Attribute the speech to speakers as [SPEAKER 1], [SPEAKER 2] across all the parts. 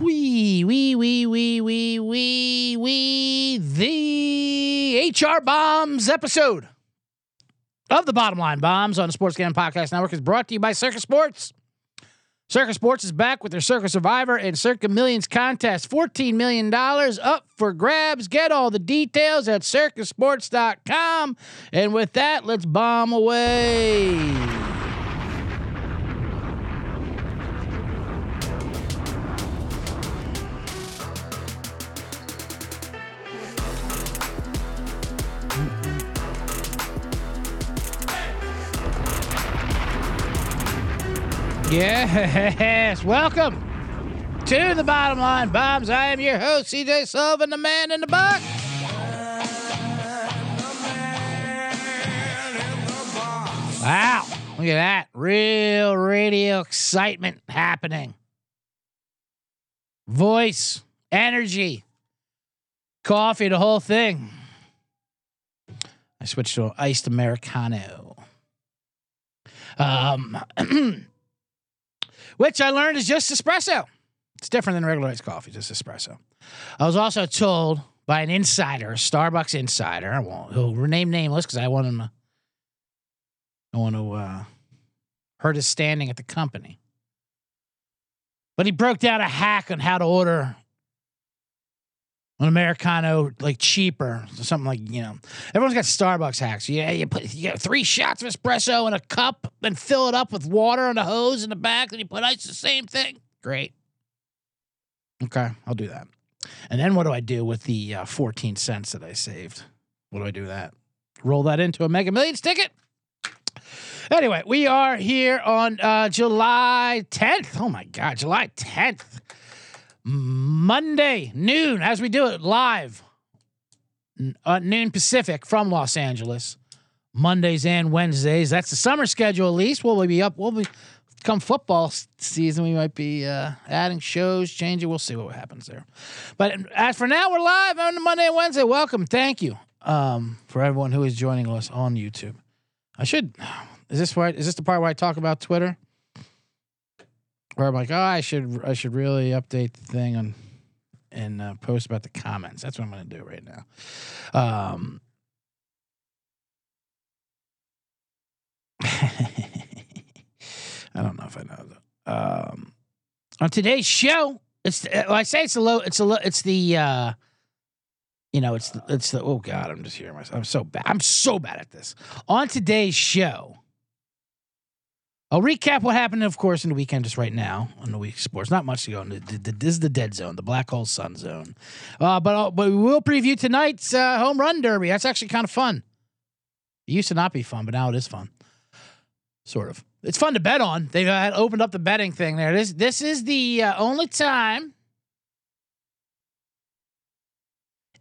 [SPEAKER 1] Wee, wee, wee, wee, wee, wee, wee. The HR Bombs episode of the Bottom Line Bombs on the Sports Gambling Podcast Network is brought to you by Circa Sports. Circa Sports is back with their Circa Survivor and Circa Millions contest. $14 million up for grabs. Get all the details at circasports.com. And with that, let's bomb away. Yes, welcome to the Bottom Line Bombs. I am your host, CJ Sullivan, the man in the box. Wow, look at that. Real radio excitement happening. Voice, energy, coffee, the whole thing. I switched to an iced Americano. Um, which I learned is just espresso. It's different than regular iced coffee, just espresso. I was also told by an insider, a Starbucks insider, I won't, he'll rename nameless because I want him to, I want to uh, hurt his standing at the company. But he broke down a hack on how to order an Americano like cheaper, something like you know. Everyone's got Starbucks hacks. Yeah, you put you get three shots of espresso in a cup, then fill it up with water on a hose in the back, then you put ice. The same thing. Great. Okay, I'll do that. And then what do I do with the uh, 14 cents that I saved? What do I do that? Roll that into a Mega Millions ticket. Anyway, we are here on uh, July 10th. Oh my God, July 10th. Monday, noon, as we do it live, uh, noon Pacific from Los Angeles. Mondays and Wednesdays. That's the summer schedule, at least. We'll be up? We'll be come football season. We might be uh, adding shows, changing. We'll see what happens there. But as for now, we're live on Monday and Wednesday. Welcome, thank you um, for everyone who is joining us on YouTube. I should. Is this right? Is this the part where I talk about Twitter? Where I'm like, oh, I should I should really update the thing and and uh, post about the comments. That's what I'm going to do right now. Um, I don't know if I know that. Um, on today's show, it's well, I say it's a low. It's a low. It's the. Uh, you know, it's the, it's the. Oh God, I'm just hearing myself. I'm so bad. I'm so bad at this. On today's show, I'll recap what happened, of course, in the weekend just right now on the week sports. Not much to go. This is the dead zone, the black hole sun zone. Uh, but uh, but we will preview tonight's uh, home run derby. That's actually kind of fun. It used to not be fun, but now it is fun. Sort of. It's fun to bet on. They've uh, opened up the betting thing there. This this is the uh, only time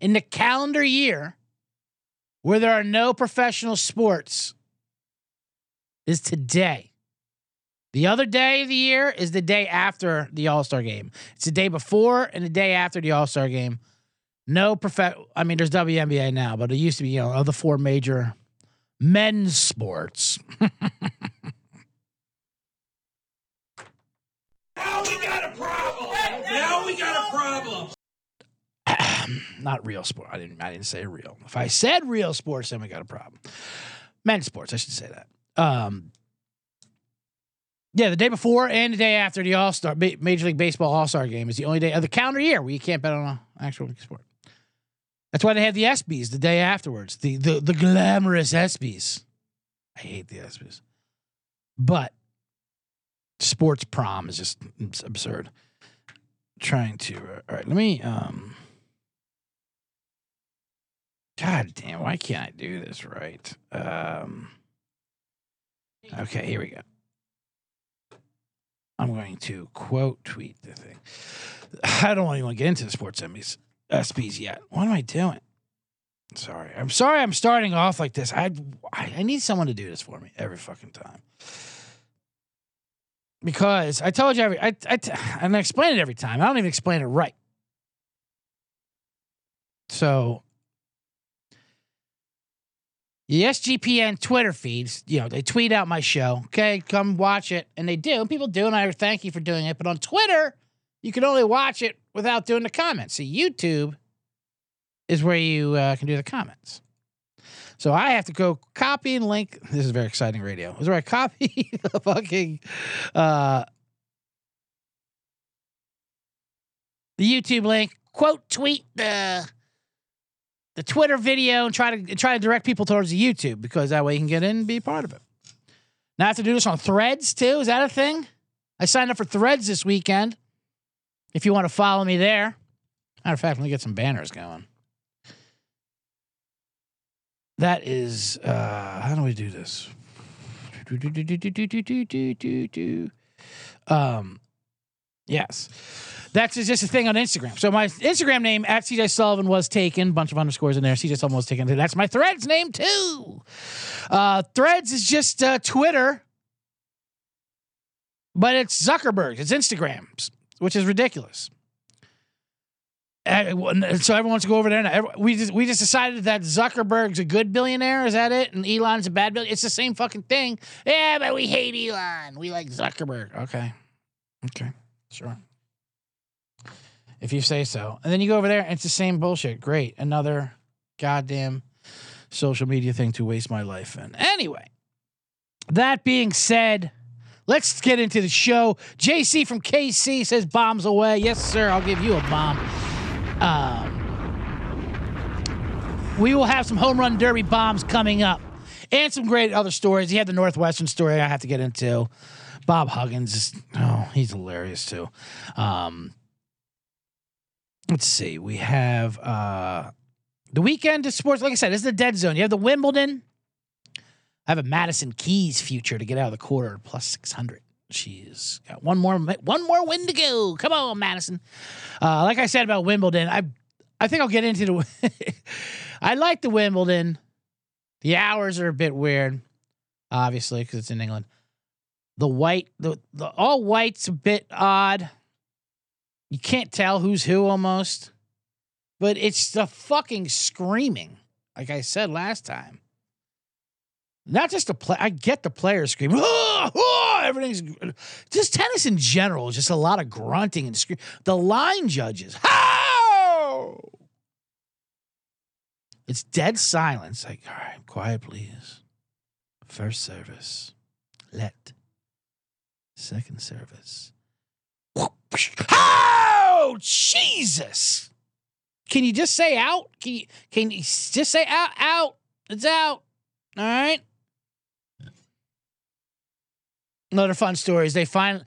[SPEAKER 1] in the calendar year where there are no professional sports is today. The other day of the year is the day after the All Star game. It's the day before and the day after the All Star game. No prof. I mean, there's WNBA now, but it used to be you know of the four major men's sports.
[SPEAKER 2] now we got a problem. Now we got a problem.
[SPEAKER 1] Not real sport. I didn't. I didn't say real. If I said real sports, then we got a problem. Men's sports. I should say that. Um, yeah, the day before and the day after the All Star Major League Baseball All Star game is the only day of the calendar year where you can't bet on an actual sport. That's why they have the ESPYS the day afterwards. The the the glamorous ESPYS. I hate the ESPYS, but sports prom is just absurd. trying to uh, all right. Let me um. God damn! Why can't I do this right? Um. Okay, here we go. I'm going to quote tweet the thing. I don't even want to get into the sports ESPYS, SPs yet. What am I doing? Sorry. I'm sorry I'm starting off like this. I, I need someone to do this for me every fucking time. Because I told you every I, I and I explain it every time. I don't even explain it right. So the SGPN Twitter feeds, you know, they tweet out my show. Okay, come watch it. And they do. People do, and I thank you for doing it. But on Twitter, you can only watch it without doing the comments. See, YouTube is where you uh, can do the comments. So I have to go copy and link. This is very exciting radio. This is where I copy the fucking uh, the YouTube link, quote tweet the the Twitter video, and try to try to direct people towards the YouTube because that way you can get in and be part of it. Now I have to do this on Threads too. Is that a thing? I signed up for Threads this weekend. If you want to follow me there. Matter of fact, let me get some banners going. That is uh how do we do this? Um yes. That's just a thing on Instagram. So my Instagram name at CJ Sullivan was taken. Bunch of underscores in there. CJ Sullivan was taken. That's my Threads name too. Uh, Threads is just uh, Twitter, but it's Zuckerberg. It's Instagrams, which is ridiculous. Uh, so everyone wants to go over there. Now. We just we just decided that Zuckerberg's a good billionaire. Is that it? And Elon's a bad billionaire. It's the same fucking thing. Yeah, but we hate Elon. We like Zuckerberg. Okay, okay, sure if you say so. And then you go over there and it's the same bullshit. Great. Another goddamn social media thing to waste my life in. Anyway, that being said, let's get into the show. JC from KC says bombs away. Yes, sir. I'll give you a bomb. Um, we will have some home run derby bombs coming up and some great other stories. He had the Northwestern story I have to get into. Bob Huggins is, oh, he's hilarious too. Um, let's see. We have uh the weekend of sports. Like I said, this is the dead zone. You have the Wimbledon. I have a Madison Keys future to get out of the quarter plus six hundred. She's got one more one more win to go. Come on, Madison. Uh, like I said about Wimbledon, I I think I'll get into the. I like the Wimbledon. The hours are a bit weird, obviously, because it's in England. The white, the, the all white's a bit odd. You can't tell who's who almost, but it's the fucking screaming. Like I said last time. Not just the play. I get the players screaming. Oh, oh, everything's just tennis in general. Just a lot of grunting and screaming. The line judges. It's dead silence. Like, all right, quiet, please. First service. Let. Second service. Oh, Jesus. Can you just say out? Can you, can you just say out? Out. It's out. All right. Another fun story is they find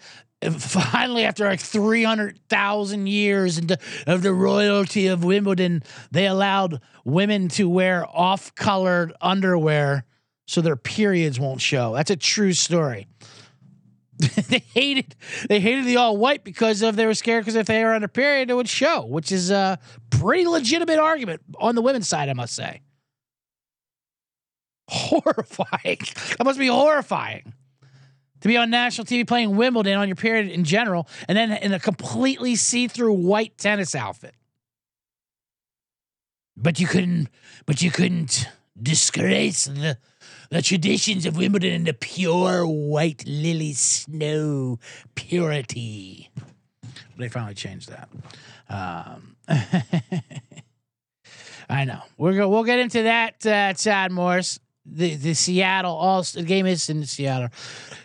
[SPEAKER 1] finally after like 300,000 years of the royalty of Wimbledon, they allowed women to wear off-colored underwear so their periods won't show. That's a true story. they hated they hated the all white because of they were scared because if they were on a period it would show, which is a pretty legitimate argument on the women's side, I must say. Horrifying. That must be horrifying to be on national TV playing Wimbledon on your period in general, and then in a completely see-through white tennis outfit. But you couldn't. But you couldn't disgrace the the traditions of Wimbledon and the pure white lily snow purity. They finally changed that. Um, I know. We're go, we'll get into that uh, Chad Morris. The the Seattle all the game is in Seattle.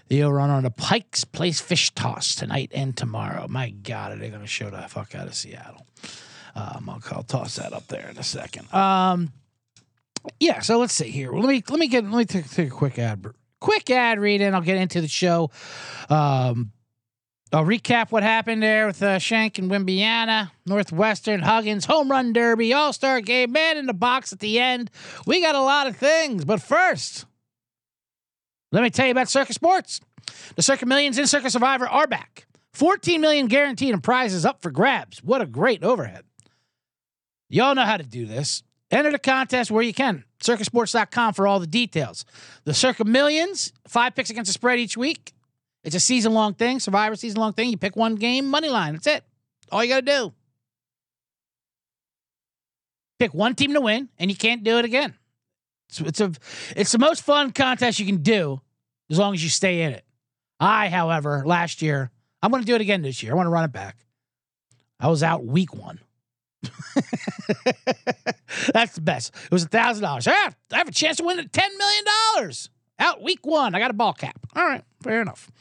[SPEAKER 1] They'll run on the Pikes Place fish toss tonight and tomorrow. My God, are they going to show the fuck out of Seattle? Um, I'll, I'll toss that up there in a second. Um, yeah, so let's see here. Let me let me get let me take, take a quick ad quick ad read and I'll get into the show. Um, I'll recap what happened there with uh, Schenk and Wimbiana, Northwestern, Huggins, home run derby, All Star game, man in the box at the end. We got a lot of things, but first, let me tell you about Circa Sports. The Circa Millions and Circa Survivor are back. 14 million guaranteed and prizes up for grabs. What a great overhead. Y'all know how to do this. Enter the contest where you can. Circasports.com for all the details. The Circa Millions, five picks against the spread each week. It's a season long thing, Survivor season long thing. You pick one game, money line. That's it. All you got to do. Pick one team to win, and you can't do it again. It's, it's a it's the most fun contest you can do as long as you stay in it. I, however, last year, I'm going to do it again this year. I want to run it back. I was out week one. That's the best. It was a thousand dollars. I have a chance to win ten million dollars. Out week one. I got a ball cap. All right, fair enough.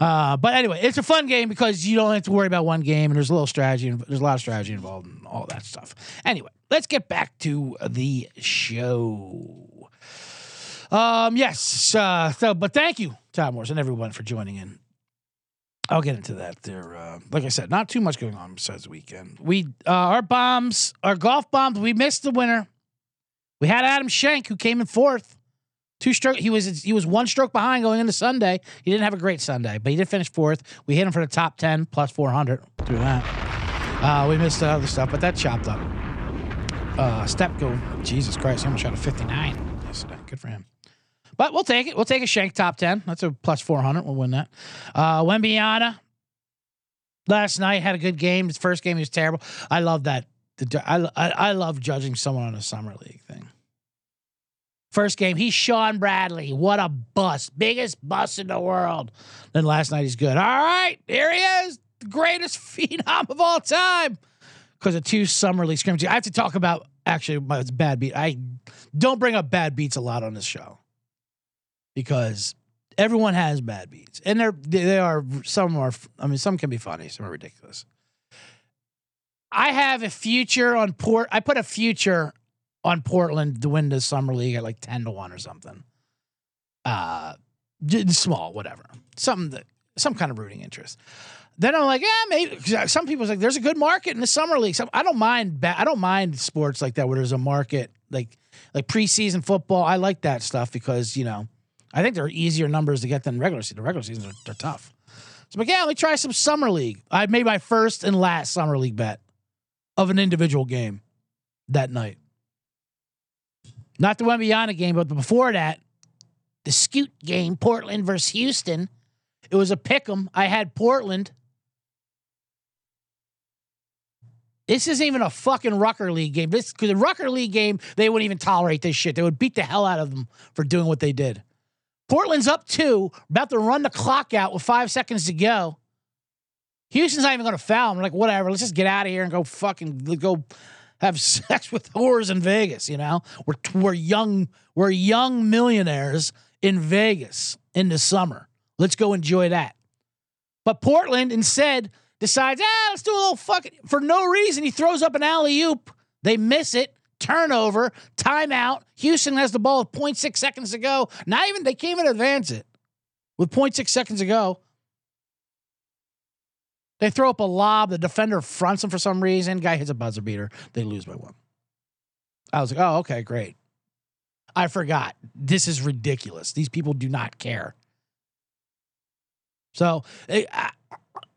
[SPEAKER 1] Uh, but anyway, it's a fun game because you don't have to worry about one game, and there's a little strategy. There's a lot of strategy involved and all that stuff. Anyway, let's get back to the show. Um, yes. Uh, so, but thank you, Tom Morris, and everyone for joining in. I'll get into that. There, uh, like I said, not too much going on besides the weekend. We, uh, our bombs, our golf bombs. We missed the winner. We had Adam Schenk who came in fourth. Two stroke. He was he was one stroke behind going into Sunday. He didn't have a great Sunday, but he did finish fourth. We hit him for the top ten plus four hundred through that. Uh, we missed the other stuff, but that chopped up. Uh, step go. Jesus Christ, he almost shot a fifty nine yesterday. Good for him. But we'll take it. We'll take a shank top ten. That's a plus four hundred. We'll win that. Uh, Wembiana last night had a good game. His first game he was terrible. I love that. I, I I love judging someone on a summer league thing. First game, he's Shawn Bradley. What a bust. Biggest bust in the world. Then last night, he's good. All right, here he is. The greatest phenom of all time. Because of two summer league scrimmages. I have to talk about, actually, my bad beat. I don't bring up bad beats a lot on this show. Because everyone has bad beats. And they're, they are, some are, I mean, some can be funny, some are ridiculous. I have a future on port. I put a future on Portland to win the summer league at like ten to one or something. Uh, small, whatever, something that some kind of rooting interest. Then I'm like, yeah, maybe. Some people's like, there's a good market in the summer league. Some, I don't mind. I don't mind sports like that where there's a market, like like preseason football. I like that stuff because you know, I think there are easier numbers to get than regular season. The regular seasons are they're tough. So like, yeah, let me try some summer league. I made my first and last summer league bet of an individual game that night. Not the Wembiana game, but before that, the Scoot game, Portland versus Houston. It was a pick 'em. I had Portland. This isn't even a fucking Rucker League game. This because the Rucker League game, they wouldn't even tolerate this shit. They would beat the hell out of them for doing what they did. Portland's up two, about to run the clock out with five seconds to go. Houston's not even going to foul. I'm like, whatever. Let's just get out of here and go fucking go have sex with whores in Vegas. You know, we're we're young we're young millionaires in Vegas in the summer. Let's go enjoy that. But Portland instead decides, ah, let's do a little fucking for no reason. He throws up an alley oop. They miss it. Turnover, timeout. Houston has the ball with 0.6 seconds to go. Not even they can't even advance it with 0.6 seconds to go. They throw up a lob. The defender fronts him for some reason. Guy hits a buzzer beater. They lose by one. I was like, oh, okay, great. I forgot. This is ridiculous. These people do not care. So eh, I,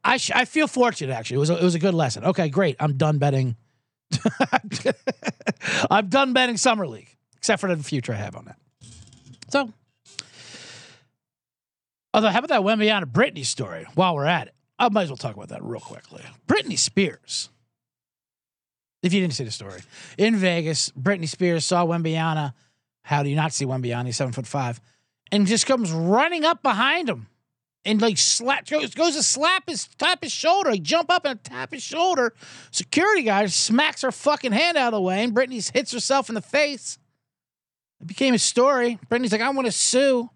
[SPEAKER 1] I, I feel fortunate, actually. It was, a, it was a good lesson. Okay, great. I'm done betting. I'm done betting Summer League, except for the future I have on that. So, although, how about that Wembiana Britney story while we're at it? I might as well talk about that real quickly. Britney Spears. If you didn't see the story, in Vegas, Britney Spears saw Wembiana. How do you not see Wembiana? He's seven foot five, and just comes running up behind him, and like slap goes, to slap his tap his shoulder, like jump up and tap his shoulder. Security guy smacks her fucking hand out of the way, and Britney hits herself in the face. It became a story. Britney's like, I want to sue.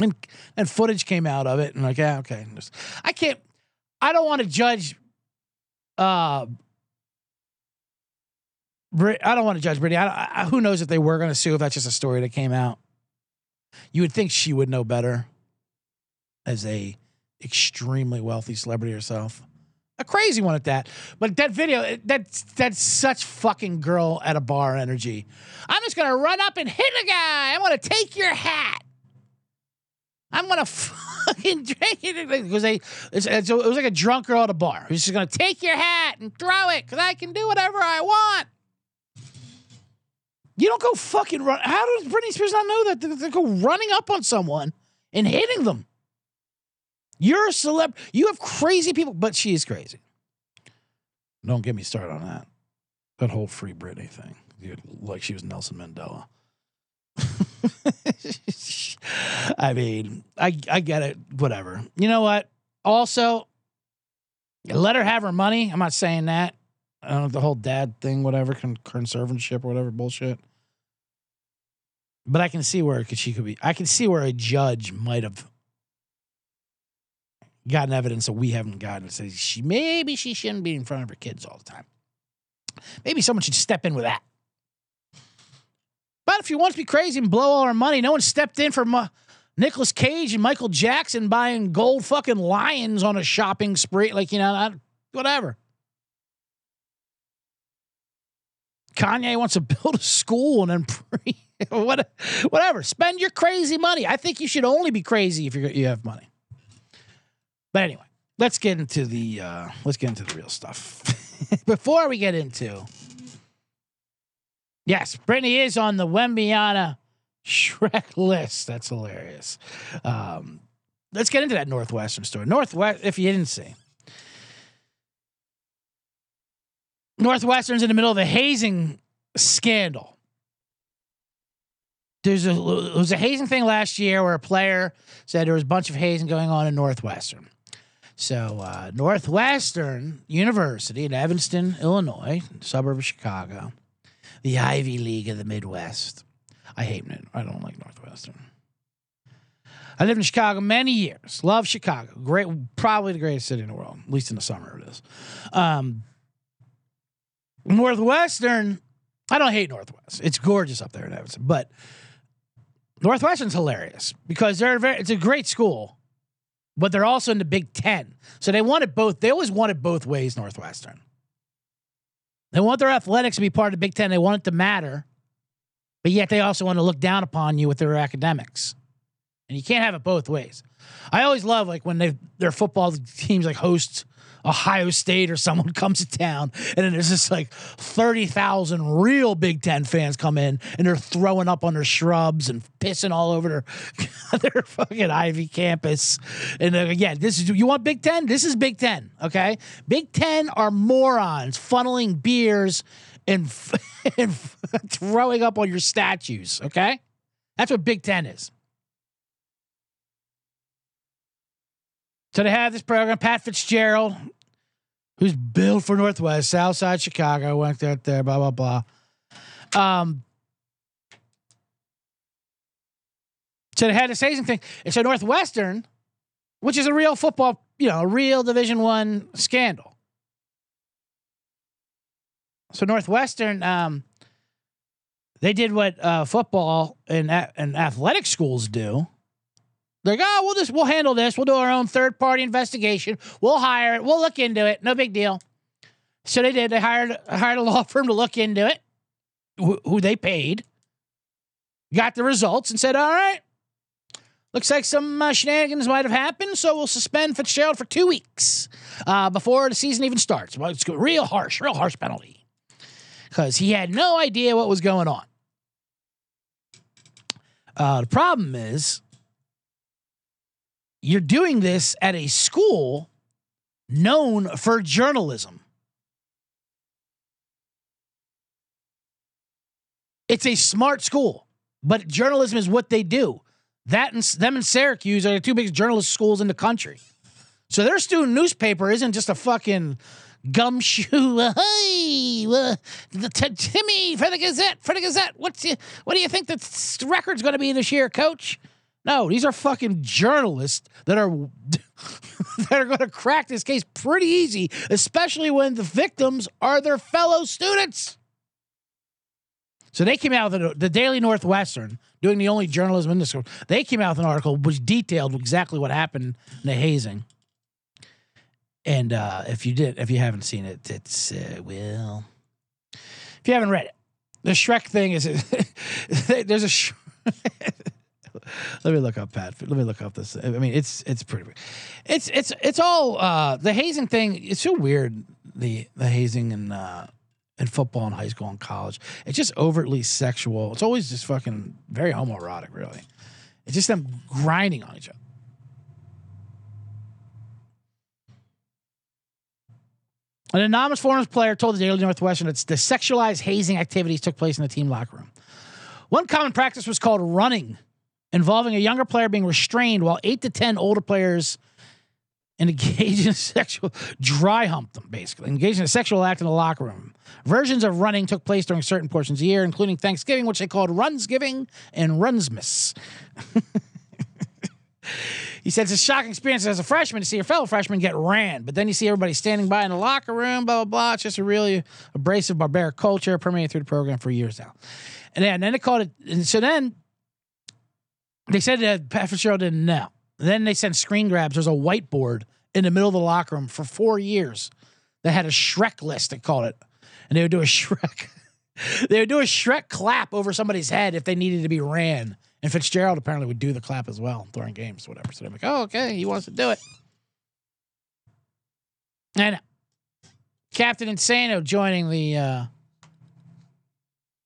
[SPEAKER 1] And and footage came out of it, and like, yeah, okay. I can't. I don't want to judge. Uh, Brit, I don't want to judge Britney. I, I, who knows if they were going to sue? If that's just a story that came out, you would think she would know better, as a extremely wealthy celebrity herself. A crazy one at that. But that video, that's that's such fucking girl at a bar energy. I'm just gonna run up and hit a guy. I'm gonna take your hat. I'm gonna fucking drink it because they. It was like a drunk girl at a bar who's just gonna take your hat and throw it because I can do whatever I want. You don't go fucking run. How does Britney Spears not know that? They go running up on someone and hitting them. You're a celeb. You have crazy people, but she's crazy. Don't get me started on that. That whole free Britney thing. Dude, like she was Nelson Mandela. I mean, I I get it. Whatever. You know what? Also, Let her have her money. I'm not saying that. I don't know the whole dad thing, whatever, con- conservatorship or whatever bullshit. But I can see where she could be. I can see where a judge might have gotten evidence that we haven't gotten. Says she maybe she shouldn't be in front of her kids all the time. Maybe someone should step in with that. But if you want to be crazy and blow all our money, no one stepped in for Nicolas Cage and Michael Jackson buying gold fucking lions on a shopping spree. Like, you know, not, whatever. Kanye wants to build a school and then pre, what, whatever. Spend your crazy money. I think you should only be crazy if you you have money. But anyway, let's get into the uh, let's get into the real stuff. Before we get into Yes, Britney is on the Wembyana Shrek list. That's hilarious. Um, let's get into that Northwestern story. Northwest, if you didn't see, Northwestern's in the middle of a hazing scandal. There's a there was a hazing thing last year where a player said there was a bunch of hazing going on in Northwestern. So uh, Northwestern University in Evanston, Illinois, suburb of Chicago the Ivy League of the Midwest. I hate it. I don't like Northwestern. I lived in Chicago many years. Love Chicago. Great, probably the greatest city in the world. At least in the summer, it is. Um, Northwestern. I don't hate Northwest. It's gorgeous up there in Evanston, but Northwestern's hilarious because they're very. It's a great school, but they're also in the Big Ten, so they wanted both. They always wanted both ways. Northwestern. They want their athletics to be part of the Big Ten. They want it to matter, but yet they also want to look down upon you with their academics. And you can't have it both ways. I always love like when they their football teams like host Ohio State or someone comes to town, and then there's just like 30,000 real Big Ten fans come in and they're throwing up on their shrubs and pissing all over their, their fucking Ivy campus. And uh, again, this is, you want Big Ten? This is Big Ten, okay? Big Ten are morons funneling beers and, and throwing up on your statues, okay? That's what Big Ten is. So they have this program. Pat Fitzgerald, who's built for Northwest, Southside Chicago, went there, there, blah, blah, blah. Um, so they had this hazing thing. And so Northwestern, which is a real football, you know, a real Division One scandal. So Northwestern, um, they did what uh, football and, and athletic schools do like, oh, we'll just we'll handle this. We'll do our own third party investigation. We'll hire it. We'll look into it. No big deal. So they did. They hired hired a law firm to look into it, who, who they paid. Got the results and said, all right, looks like some uh, shenanigans might have happened. So we'll suspend Fitzgerald for two weeks uh, before the season even starts. Well, it's real harsh, real harsh penalty because he had no idea what was going on. Uh, the problem is you're doing this at a school known for journalism. It's a smart school, but journalism is what they do. That and them and Syracuse are the two biggest journalist schools in the country. So their student newspaper isn't just a fucking gumshoe. Hey, uh, the t- Timmy for the Gazette, for the Gazette. What's you, what do you think the record's going to be this year, Coach? No, these are fucking journalists that are that are going to crack this case pretty easy, especially when the victims are their fellow students. So they came out with the, Daily Northwestern, doing the only journalism in this. School. They came out with an article which detailed exactly what happened in the hazing. And uh, if you did, if you haven't seen it, it's uh, well, if you haven't read it, the Shrek thing is there's a. Sh- Let me look up Pat. Let me look up this. I mean, it's it's pretty. It's it's it's all uh, the hazing thing. It's so weird. The the hazing and uh, in football in high school and college. It's just overtly sexual. It's always just fucking very homoerotic. Really, it's just them grinding on each other. An anonymous former player told the Daily Northwestern that the sexualized hazing activities took place in the team locker room. One common practice was called running involving a younger player being restrained while eight to 10 older players and engage in a sexual dry hump them basically engage in a sexual act in the locker room. Versions of running took place during certain portions of the year including thanksgiving which they called runsgiving and runsmas. He said it's a shocking experience as a freshman to see your fellow freshmen get ran but then you see everybody standing by in the locker room blah blah blah. It's just a really abrasive barbaric culture permeating through the program for years now. And then, and then they called it and so then they said that Pat Fitzgerald didn't know then they sent screen grabs. There's a whiteboard in the middle of the locker room for four years that had a Shrek list, they called it. And they would do a Shrek. they would do a Shrek clap over somebody's head if they needed to be ran. And Fitzgerald apparently would do the clap as well during games, whatever. So they're like, oh, okay, he wants to do it. And Captain Insano joining the uh,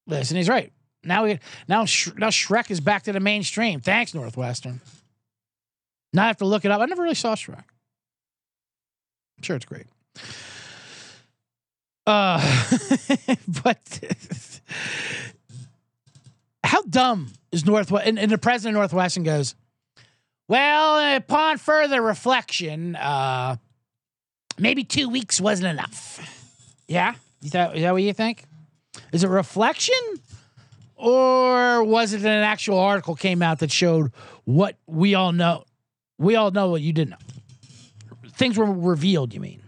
[SPEAKER 1] list. And he's right. Now we now Sh- now Shrek is back to the mainstream. Thanks, Northwestern. Now I have to look it up. I never really saw Shrek. I'm sure it's great. Uh, but how dumb is Northwest? And, and the president of Northwestern goes, well, upon further reflection, uh, maybe two weeks wasn't enough. Yeah? Is that, is that what you think? Is it reflection? Or was it an actual article came out that showed what we all know? We all know what you didn't know. Things were revealed, you mean?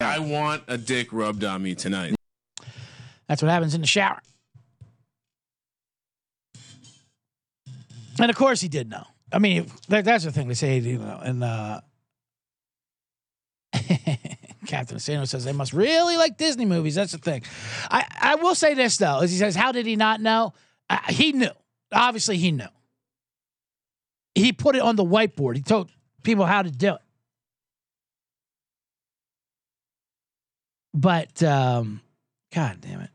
[SPEAKER 3] I want a dick rubbed on me tonight.
[SPEAKER 1] That's what happens in the shower. And of course, he did know. I mean, that, that's the thing they say, you know. And uh, Captain Sano says they must really like Disney movies. That's the thing. I, I will say this though, as he says, how did he not know? Uh, he knew. Obviously, he knew. He put it on the whiteboard. He told people how to do it. But um, God damn it.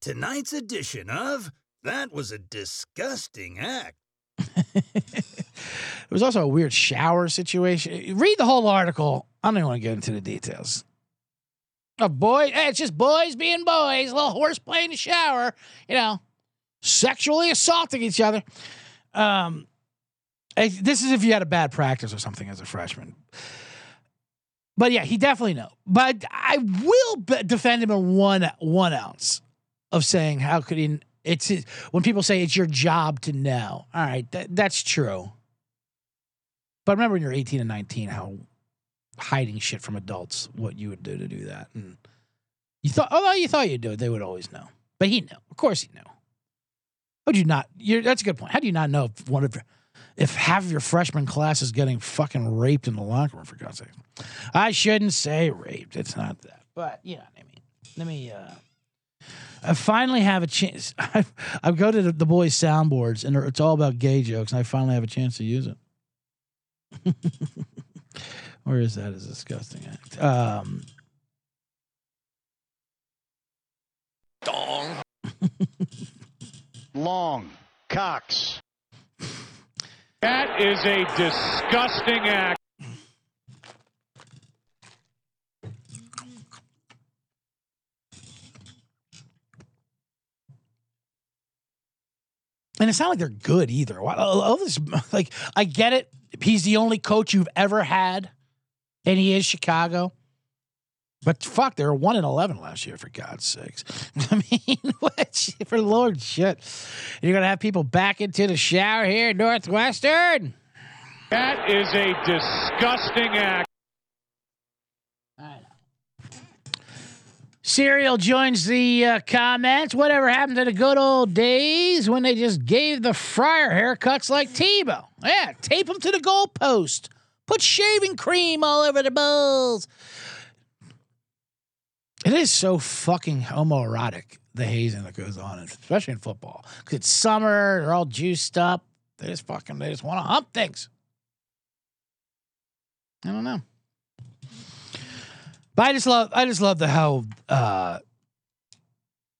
[SPEAKER 4] Tonight's edition of That Was a Disgusting Act.
[SPEAKER 1] There was also a weird shower situation. Read the whole article. I don't even want to get into the details. A boy, hey, it's just boys being boys, a little horseplay in the shower, you know, sexually assaulting each other. Um, eh, this is if you had a bad practice or something as a freshman. But yeah, he definitely know. But I will be- defend him in one one ounce of saying how could he? It's his, when people say it's your job to know. All right, that, that's true. But remember when you're 18 and 19, how hiding shit from adults, what you would do to do that. And you thought, although you thought you'd do it, they would always know. But he knew. Of course he knew. How do you not? You're, that's a good point. How do you not know if one of your, if half of your freshman class is getting fucking raped in the locker room? For God's sake, I shouldn't say raped. It's not that. But you know what I mean. Let me. uh I finally have a chance. I, I go to the, the boys' soundboards, and it's all about gay jokes, and I finally have a chance to use it. Where is that? Is a disgusting act. Um,
[SPEAKER 4] Dong.
[SPEAKER 5] long Cox.
[SPEAKER 6] That is a disgusting act.
[SPEAKER 1] and it's not like they're good either. All all this, like, I get it. He's the only coach you've ever had, and he is Chicago. But fuck, they were one and eleven last year. For God's sakes, I mean, what? For the Lord's shit, you're gonna have people back into the shower here at Northwestern.
[SPEAKER 6] That is a disgusting act.
[SPEAKER 1] Serial joins the uh, comments. Whatever happened to the good old days when they just gave the friar haircuts like Tebow? Yeah, tape them to the goalpost. Put shaving cream all over the balls. It is so fucking homoerotic, the hazing that goes on, especially in football. Because it's summer, they're all juiced up. They just fucking, they just want to hump things. I don't know. But I just love I just love the how uh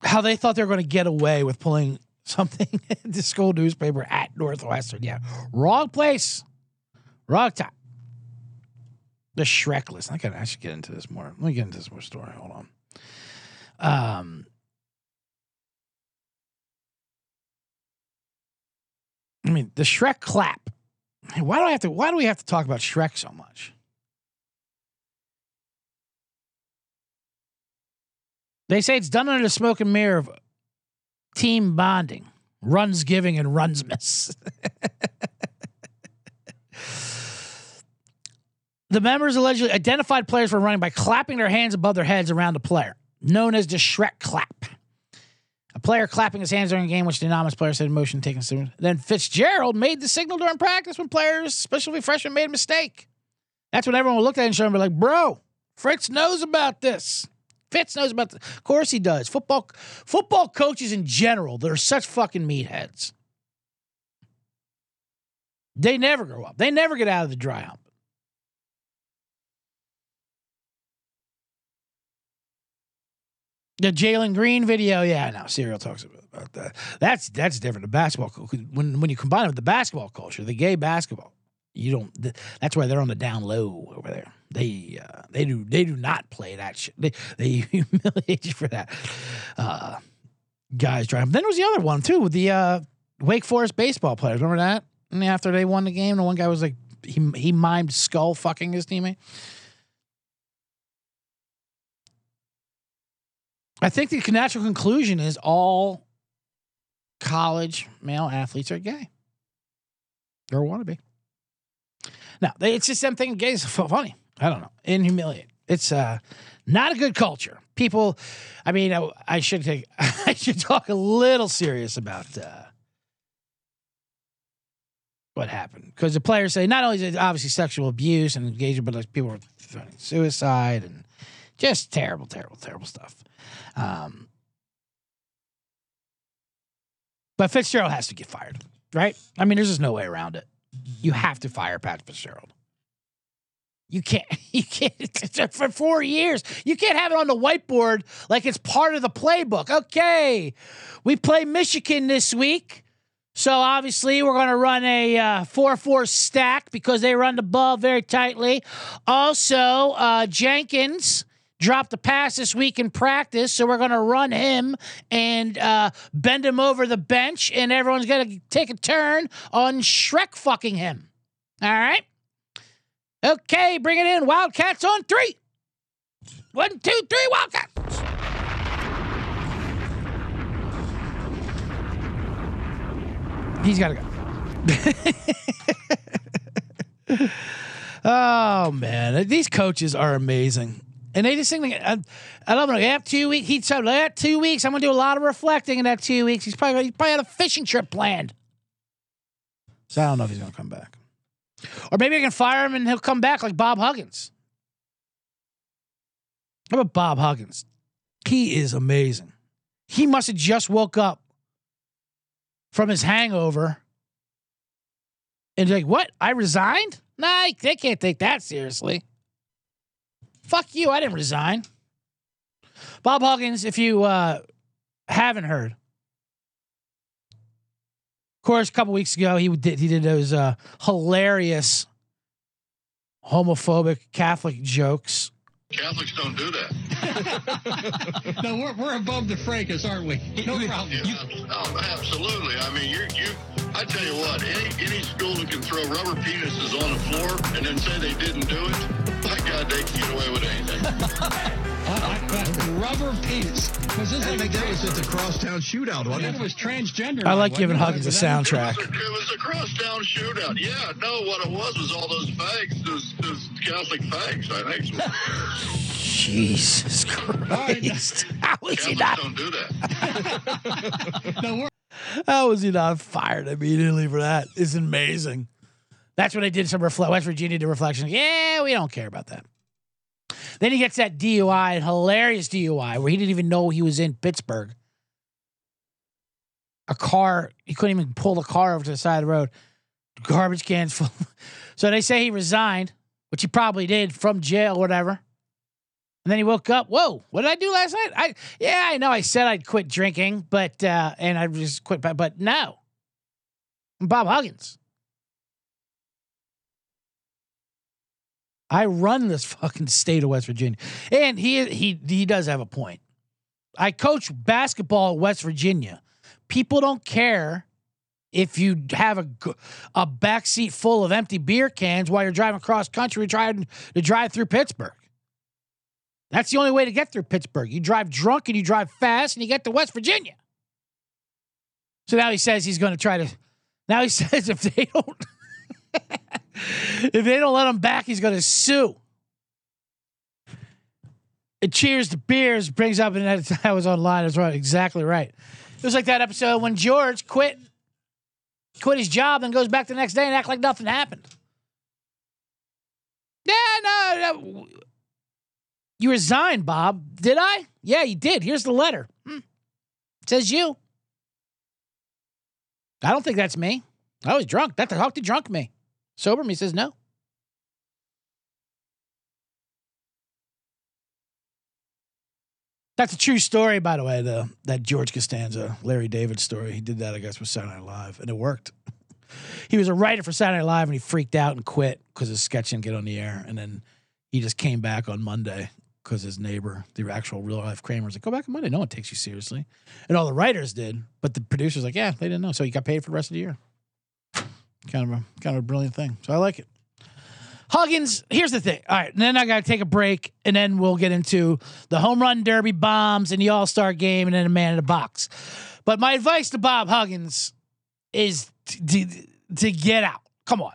[SPEAKER 1] how they thought they were going to get away with pulling something in the school newspaper at Northwestern. Yeah. Wrong place. Wrong time. The Shrek list. I got I should get into this more. Let me get into this more story. Hold on. Um I mean, the Shrek clap Why do I have to? Why do we have to talk about Shrek so much? They say it's done under the smoke and mirror of team bonding, runs giving, and runs miss. the members allegedly identified players were running by clapping their hands above their heads around the player, known as the Shrek clap. A player clapping his hands during a game, which the anonymous player said motion taken soon. Then Fitzgerald made the signal during practice when players, especially freshmen, made a mistake. That's when everyone looked at him and showed him like, bro, Fritz knows about this. Fitz knows about this. Of course he does. Football football coaches in general, they're such fucking meatheads. They never grow up. They never get out of the dry hump. The Jalen Green video, yeah, no, Serial talks about, about that. That's that's different. The basketball when when you combine it with the basketball culture, the gay basketball, you don't. That's why they're on the down low over there. They uh, they do they do not play that shit. They they humiliate you for that. Uh, guys trying. Then there was the other one too with the uh, Wake Forest baseball players. Remember that? And after they won the game, the one guy was like he he mimed skull fucking his teammate. I think the natural conclusion is all college male athletes are gay or want to be. Now, it's just them thinking gay is fu- funny. I don't know. And humiliate. It's uh, not a good culture. People, I mean, I, I should take, I should talk a little serious about uh, what happened because the players say not only is it obviously sexual abuse and engagement, but like people were threatening suicide and just terrible, terrible, terrible stuff. Um, but Fitzgerald has to get fired, right? I mean, there's just no way around it. You have to fire Pat Fitzgerald. You can't. You can't for four years. You can't have it on the whiteboard like it's part of the playbook. Okay, we play Michigan this week, so obviously we're going to run a uh, four-four stack because they run the ball very tightly. Also, uh, Jenkins dropped a pass this week in practice, so we're going to run him and uh, bend him over the bench, and everyone's going to take a turn on Shrek fucking him. All right. Okay, bring it in. Wildcats on three. One, two, three, Wildcats. He's got to go. oh, man. These coaches are amazing. And they just think, like, I, I love it. Have two weeks. He said, that two weeks, I'm going to do a lot of reflecting in that two weeks. He's probably, he probably had a fishing trip planned. So I don't know if he's going to come back. Or maybe I can fire him and he'll come back like Bob Huggins. How about Bob Huggins? He is amazing. He must have just woke up from his hangover and like, what? I resigned? Nah, they can't take that seriously. Fuck you, I didn't resign. Bob Huggins, if you uh, haven't heard, of course, a couple weeks ago he did he did those uh, hilarious homophobic Catholic jokes.
[SPEAKER 7] Catholics don't do that.
[SPEAKER 8] no, we're, we're above the fracas, aren't we? No problem.
[SPEAKER 7] Yeah, oh, absolutely. I mean, you're, you. I tell you what, any any school that can throw rubber penises on the floor and then say they didn't do it, my God, they can get away with anything.
[SPEAKER 8] I, I, rubber penis. Was this
[SPEAKER 9] I
[SPEAKER 8] like
[SPEAKER 9] think
[SPEAKER 8] a
[SPEAKER 9] that was at the crosstown shootout,
[SPEAKER 8] I
[SPEAKER 9] wasn't
[SPEAKER 8] think
[SPEAKER 9] it?
[SPEAKER 8] it was transgender.
[SPEAKER 1] I like giving
[SPEAKER 8] it?
[SPEAKER 1] Huggins a
[SPEAKER 8] Was that-
[SPEAKER 1] soundtrack.
[SPEAKER 7] It was a crosstown shootout. Yeah, no, what it was was all those fags, those, those Catholic fags, I think.
[SPEAKER 1] Jesus Christ. How is he not
[SPEAKER 7] don't do that.
[SPEAKER 8] No, we're
[SPEAKER 1] how was he not fired immediately for that? It's amazing. That's when they did some reflect West Virginia did reflection. Yeah, we don't care about that. Then he gets that DUI, hilarious DUI, where he didn't even know he was in Pittsburgh. A car, he couldn't even pull the car over to the side of the road. Garbage cans full. So they say he resigned, which he probably did from jail or whatever. And then he woke up. Whoa, what did I do last night? I yeah, I know I said I'd quit drinking, but uh, and I just quit, but, but no. I'm Bob Huggins. I run this fucking state of West Virginia, and he he he does have a point. I coach basketball at West Virginia. People don't care if you have a back seat full of empty beer cans while you're driving across country trying to drive through Pittsburgh. That's the only way to get through Pittsburgh. You drive drunk and you drive fast and you get to West Virginia. So now he says he's going to try to. Now he says if they don't, if they don't let him back, he's going to sue. It cheers to beers brings up, and that was online. That's right, exactly right. It was like that episode when George quit, quit his job, and goes back the next day and act like nothing happened. Yeah, no, no. You resigned, Bob. Did I? Yeah, you did. Here's the letter. Hmm. It says you. I don't think that's me. I was drunk. That the fuck did drunk me? Sober me says no. That's a true story, by the way. The that George Costanza, Larry David story. He did that, I guess, with Saturday Night Live, and it worked. he was a writer for Saturday Night Live, and he freaked out and quit because his sketch didn't get on the air. And then he just came back on Monday because his neighbor, the actual real life Kramer, was like, "Go back on Monday. No one takes you seriously." And all the writers did, but the producers like, "Yeah, they didn't know." So he got paid for the rest of the year. Kind of a kind of a brilliant thing. So I like it. Huggins, here's the thing. All right, and then I got to take a break, and then we'll get into the home run derby bombs and the All Star game, and then a man in a box. But my advice to Bob Huggins is to, to, to get out. Come on.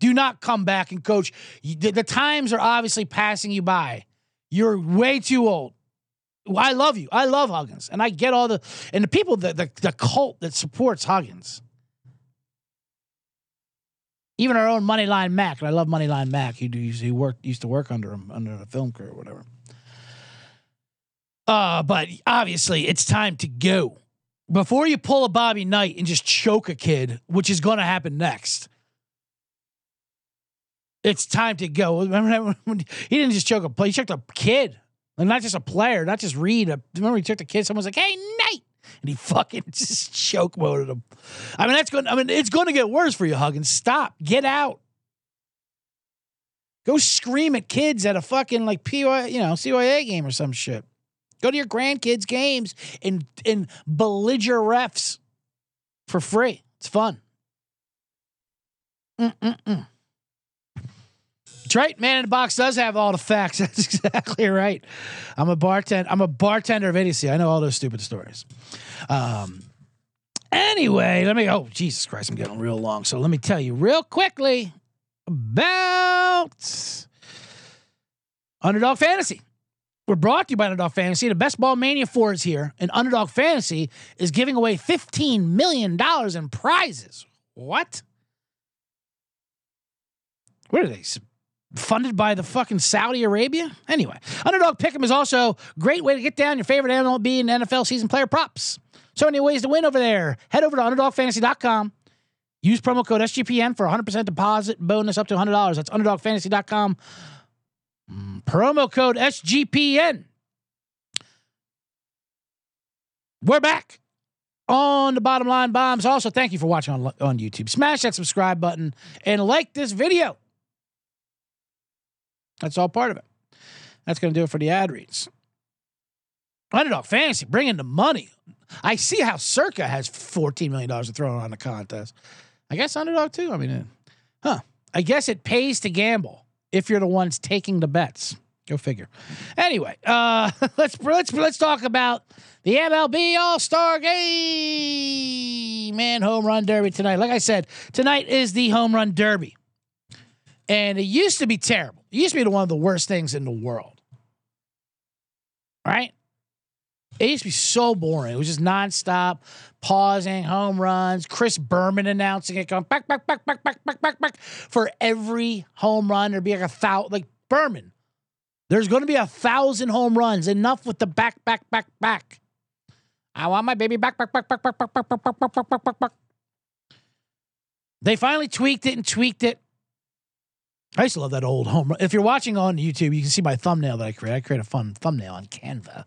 [SPEAKER 1] Do not come back and coach. The, the times are obviously passing you by. You're way too old. I love you. I love Huggins, and I get all the and the people the the, the cult that supports Huggins. Even our own Moneyline Mac, and I love Moneyline Mac. He, he worked used to work under him under the film crew or whatever. Uh, but obviously it's time to go. Before you pull a Bobby Knight and just choke a kid, which is going to happen next. It's time to go. Remember that he didn't just choke a player; he choked a kid. And not just a player, not just Reed. Remember he took the kid, someone's like, hey, Knight. And he fucking just choke moded him. I mean, that's going I mean, it's going to get worse for you, Huggins. Stop. Get out. Go scream at kids at a fucking like PY, you know, CYA game or some shit. Go to your grandkids' games and and belliger refs for free. It's fun. Mm-mm-mm. That's right. Man in the box does have all the facts. That's exactly right. I'm a bartender. I'm a bartender of idiocy. I know all those stupid stories. Um. Anyway, let me. Oh, Jesus Christ! I'm getting real long. So let me tell you real quickly about Underdog Fantasy. We're brought to you by Underdog Fantasy. The Best Ball Mania 4 is here, and Underdog Fantasy is giving away $15 million in prizes. What? What are they? Funded by the fucking Saudi Arabia? Anyway, Underdog Pick'em is also a great way to get down your favorite MLB and NFL season player props. So many ways to win over there. Head over to UnderdogFantasy.com. Use promo code SGPN for 100% deposit bonus up to $100. That's UnderdogFantasy.com. Mm, Promo code SGPN. We're back on the bottom line bombs. Also, thank you for watching on, on YouTube. Smash that subscribe button and like this video. That's all part of it. That's going to do it for the ad reads. Underdog Fantasy, bringing the money. I see how Circa has $14 million to throw on the contest. I guess Underdog too. I mean, uh, huh. I guess it pays to gamble if you're the ones taking the bets. Go figure. Anyway, uh, let's let's let's talk about the MLB All Star Game and Home Run Derby tonight. Like I said, tonight is the Home Run Derby, and it used to be terrible. It used to be one of the worst things in the world. Right? It used to be so boring. It was just nonstop, pausing, home runs. Chris Berman announcing it, going back, back, back, back, back, back, back, back. For every home run, there'd be like a thousand. Like Berman, there's going to be a thousand home runs. Enough with the back, back, back, back. I want my baby back, back, back, back, back, back, back, back, back, back, back, back, back, back. They finally tweaked it and tweaked it. I used to love that old home run. If you're watching on YouTube, you can see my thumbnail that I create. I create a fun thumbnail on Canva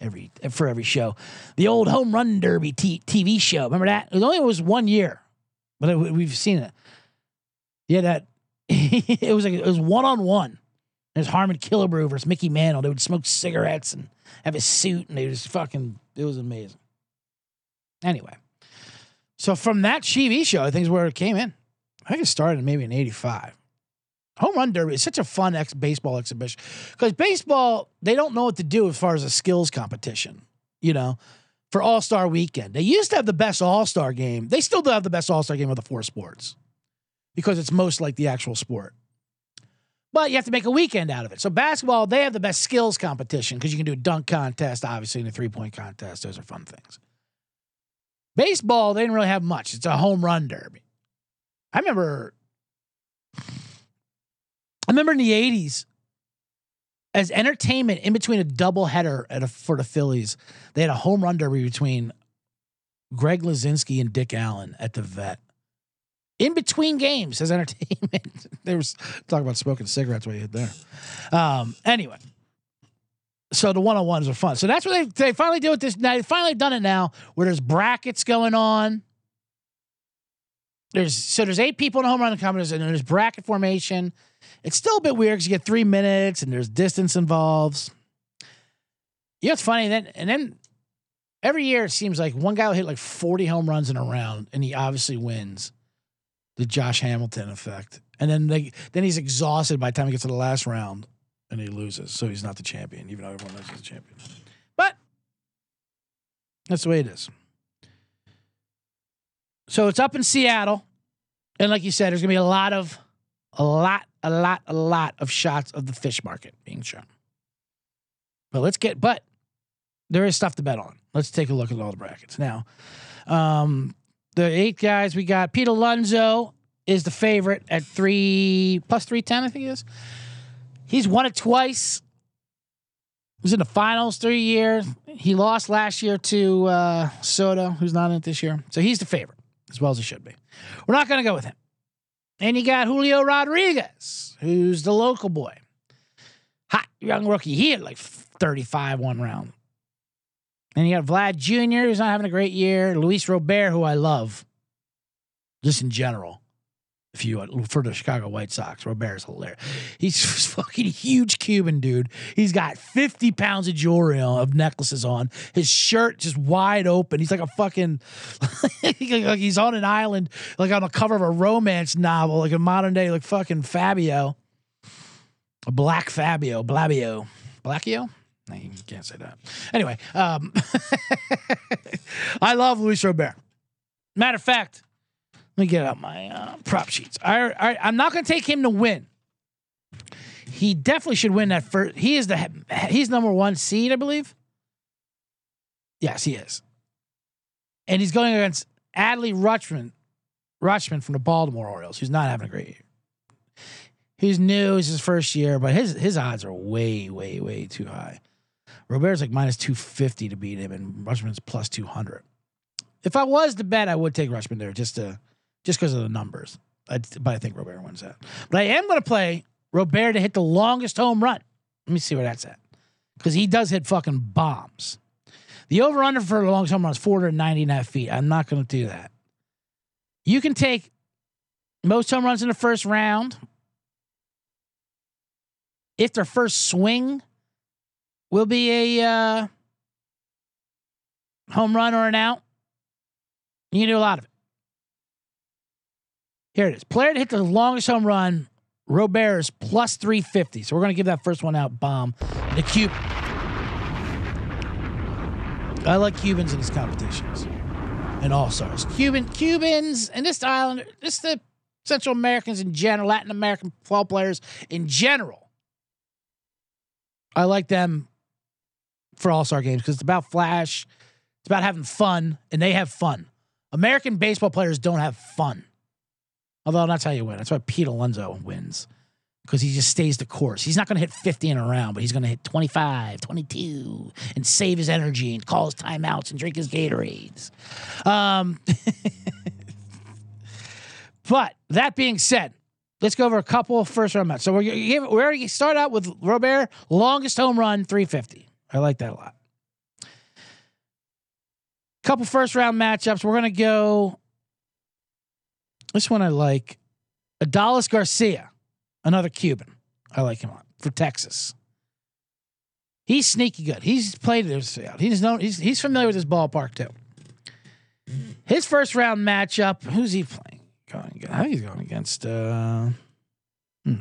[SPEAKER 1] every for every show. The old home run derby t- TV show. Remember that? It only was one year, but it, we've seen it. Yeah, that it was like it was one on one. There's Harmon Killebrew versus Mickey Mantle. They would smoke cigarettes and have a suit, and they just fucking. It was amazing. Anyway, So from that TV show, I think is where it came in. I think it started maybe in '85. Home run derby is such a fun ex- baseball exhibition because baseball they don't know what to do as far as a skills competition. You know, for All Star Weekend, they used to have the best All Star game. They still do have the best All Star game of the four sports because it's most like the actual sport. But you have to make a weekend out of it. So basketball, they have the best skills competition because you can do a dunk contest, obviously, and a three point contest. Those are fun things. Baseball, they didn't really have much. It's a home run derby. I remember I remember in the 80s, as entertainment in between a doubleheader at a, for the Phillies, they had a home run derby between Greg Luzinski and Dick Allen at the vet. In between games as entertainment. they were talking about smoking cigarettes while you hit there. Um, anyway. So the one on ones are fun. So that's what they they finally do with this. Now they finally done it now where there's brackets going on. There's so there's eight people in the home run competition and there's bracket formation. It's still a bit weird because you get three minutes and there's distance involved. You know, it's funny then and then every year it seems like one guy will hit like 40 home runs in a round and he obviously wins. The Josh Hamilton effect. And then they then he's exhausted by the time he gets to the last round and he loses. So he's not the champion, even though everyone knows he's the champion. But that's the way it is. So it's up in Seattle. And like you said, there's gonna be a lot of a lot, a lot, a lot of shots of the fish market being shown. But let's get but there is stuff to bet on. Let's take a look at all the brackets. Now, um, the eight guys we got Pete Alonso is the favorite at three plus three ten, I think he is. He's won it twice. He was in the finals three years. He lost last year to uh, Soto, who's not in it this year. So he's the favorite, as well as he should be. We're not going to go with him. And you got Julio Rodriguez, who's the local boy. Hot young rookie. He had like 35 one round. And you got Vlad Jr., who's not having a great year. Luis Robert, who I love, just in general. If you for the Chicago White Sox, Robert's hilarious. He's fucking huge Cuban dude. He's got 50 pounds of jewelry on, of necklaces on. His shirt just wide open. He's like a fucking like he's on an island, like on the cover of a romance novel, like a modern day, like fucking Fabio. A black Fabio, Blabio. Blackio? No, you can't say that. Anyway, um, I love Luis Robert. Matter of fact, let me get out my uh, prop sheets. I, I, I'm not going to take him to win. He definitely should win that first. He is the he's number one seed, I believe. Yes, he is. And he's going against Adley Rutschman, Rutschman from the Baltimore Orioles, who's not having a great year. He's new, it's his first year, but his his odds are way, way, way too high. Robert's like minus 250 to beat him, and Rutschman's plus 200. If I was to bet, I would take Rutschman there just to just because of the numbers. I, but I think Robert wins that. But I am going to play Robert to hit the longest home run. Let me see where that's at. Because he does hit fucking bombs. The over under for the longest home run is 490 and a half feet. I'm not going to do that. You can take most home runs in the first round. If their first swing will be a uh, home run or an out, you can do a lot of it. Here it is. Player to hit the longest home run, Robert is plus 350. So we're going to give that first one out bomb. The Cube. I like Cubans in these competitions and all stars. Cuban Cubans and this island, this the Central Americans in general, Latin American football players in general. I like them for all star games because it's about flash, it's about having fun, and they have fun. American baseball players don't have fun. Although that's how you win. That's why Pete Alonso wins. Because he just stays the course. He's not going to hit 50 in a round, but he's going to hit 25, 22, and save his energy and call his timeouts and drink his Gatorades. Um, but that being said, let's go over a couple first round matches. So we're, we already start out with Robert, longest home run, 350. I like that a lot. Couple first round matchups. We're going to go this one I like. Adolis Garcia, another Cuban. I like him on for Texas. He's sneaky good. He's played this. He's known. He's he's familiar with this ballpark too. His first round matchup. Who's he playing? Going against, I think he's going against. Uh, hmm.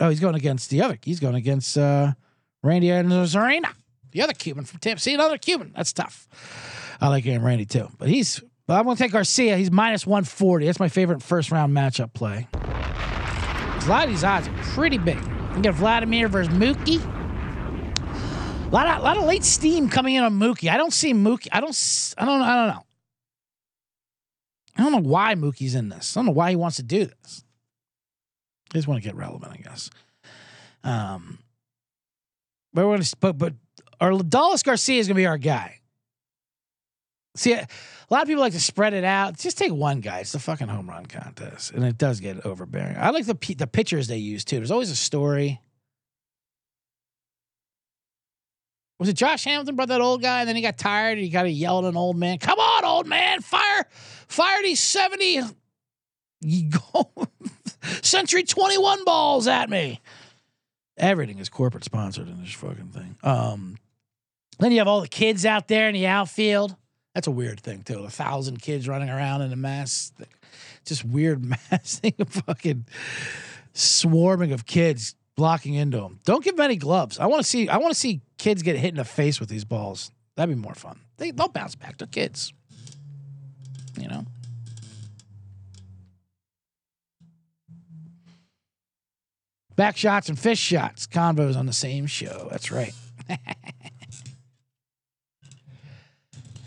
[SPEAKER 1] Oh, he's going against the other. He's going against uh, Randy Arozarena, the other Cuban from Tampa. See, another Cuban. That's tough. I like him, Randy too, but he's. I'm going to take Garcia. He's minus 140. That's my favorite first round matchup play. A lot of these odds are pretty big. You get Vladimir versus Mookie. A lot of, lot of late steam coming in on Mookie. I don't see Mookie. I don't. I don't. I don't know. I don't know why Mookie's in this. I don't know why he wants to do this. They just want to get relevant, I guess. Um, but we're gonna. But but Adolis Garcia is gonna be our guy. See, a lot of people like to spread it out. Just take one guy. It's the fucking home run contest, and it does get overbearing. I like the the pitchers they use too. There's always a story. Was it Josh Hamilton brought that old guy, and then he got tired and he got to yell at an old man? Come on, old man, fire, fire these seventy, Century Twenty One balls at me. Everything is corporate sponsored in this fucking thing. Um, then you have all the kids out there in the outfield. That's a weird thing too. A thousand kids running around in a mass, just weird massing of fucking swarming of kids blocking into them. Don't give them any gloves. I want to see. I want to see kids get hit in the face with these balls. That'd be more fun. They they'll bounce back. They're kids. You know. Back shots and fish shots. Convos on the same show. That's right.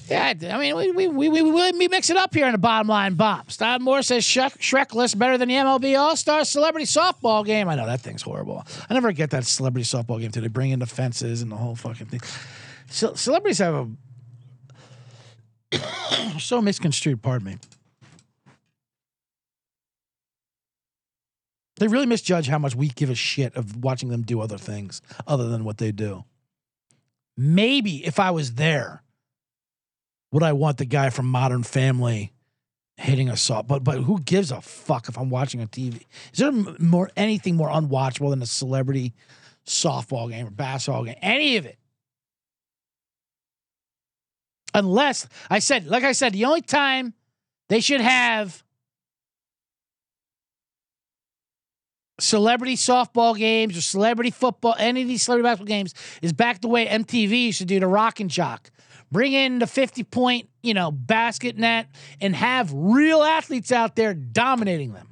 [SPEAKER 1] Yeah, I mean, we we, we, we, we mix it up here in the bottom line bombs. Don Moore says Shrek, list better than the MLB All Star Celebrity Softball Game. I know that thing's horrible. I never get that celebrity softball game too. They bring in the fences and the whole fucking thing. Ce- celebrities have a so misconstrued. Pardon me. They really misjudge how much we give a shit of watching them do other things other than what they do. Maybe if I was there would I want the guy from Modern Family hitting a soft? But but who gives a fuck if I'm watching on TV? Is there more anything more unwatchable than a celebrity softball game or basketball game? Any of it? Unless I said, like I said, the only time they should have celebrity softball games or celebrity football, any of these celebrity basketball games is back the way MTV used to do the Rock and Jock. Bring in the 50 point, you know, basket net and have real athletes out there dominating them.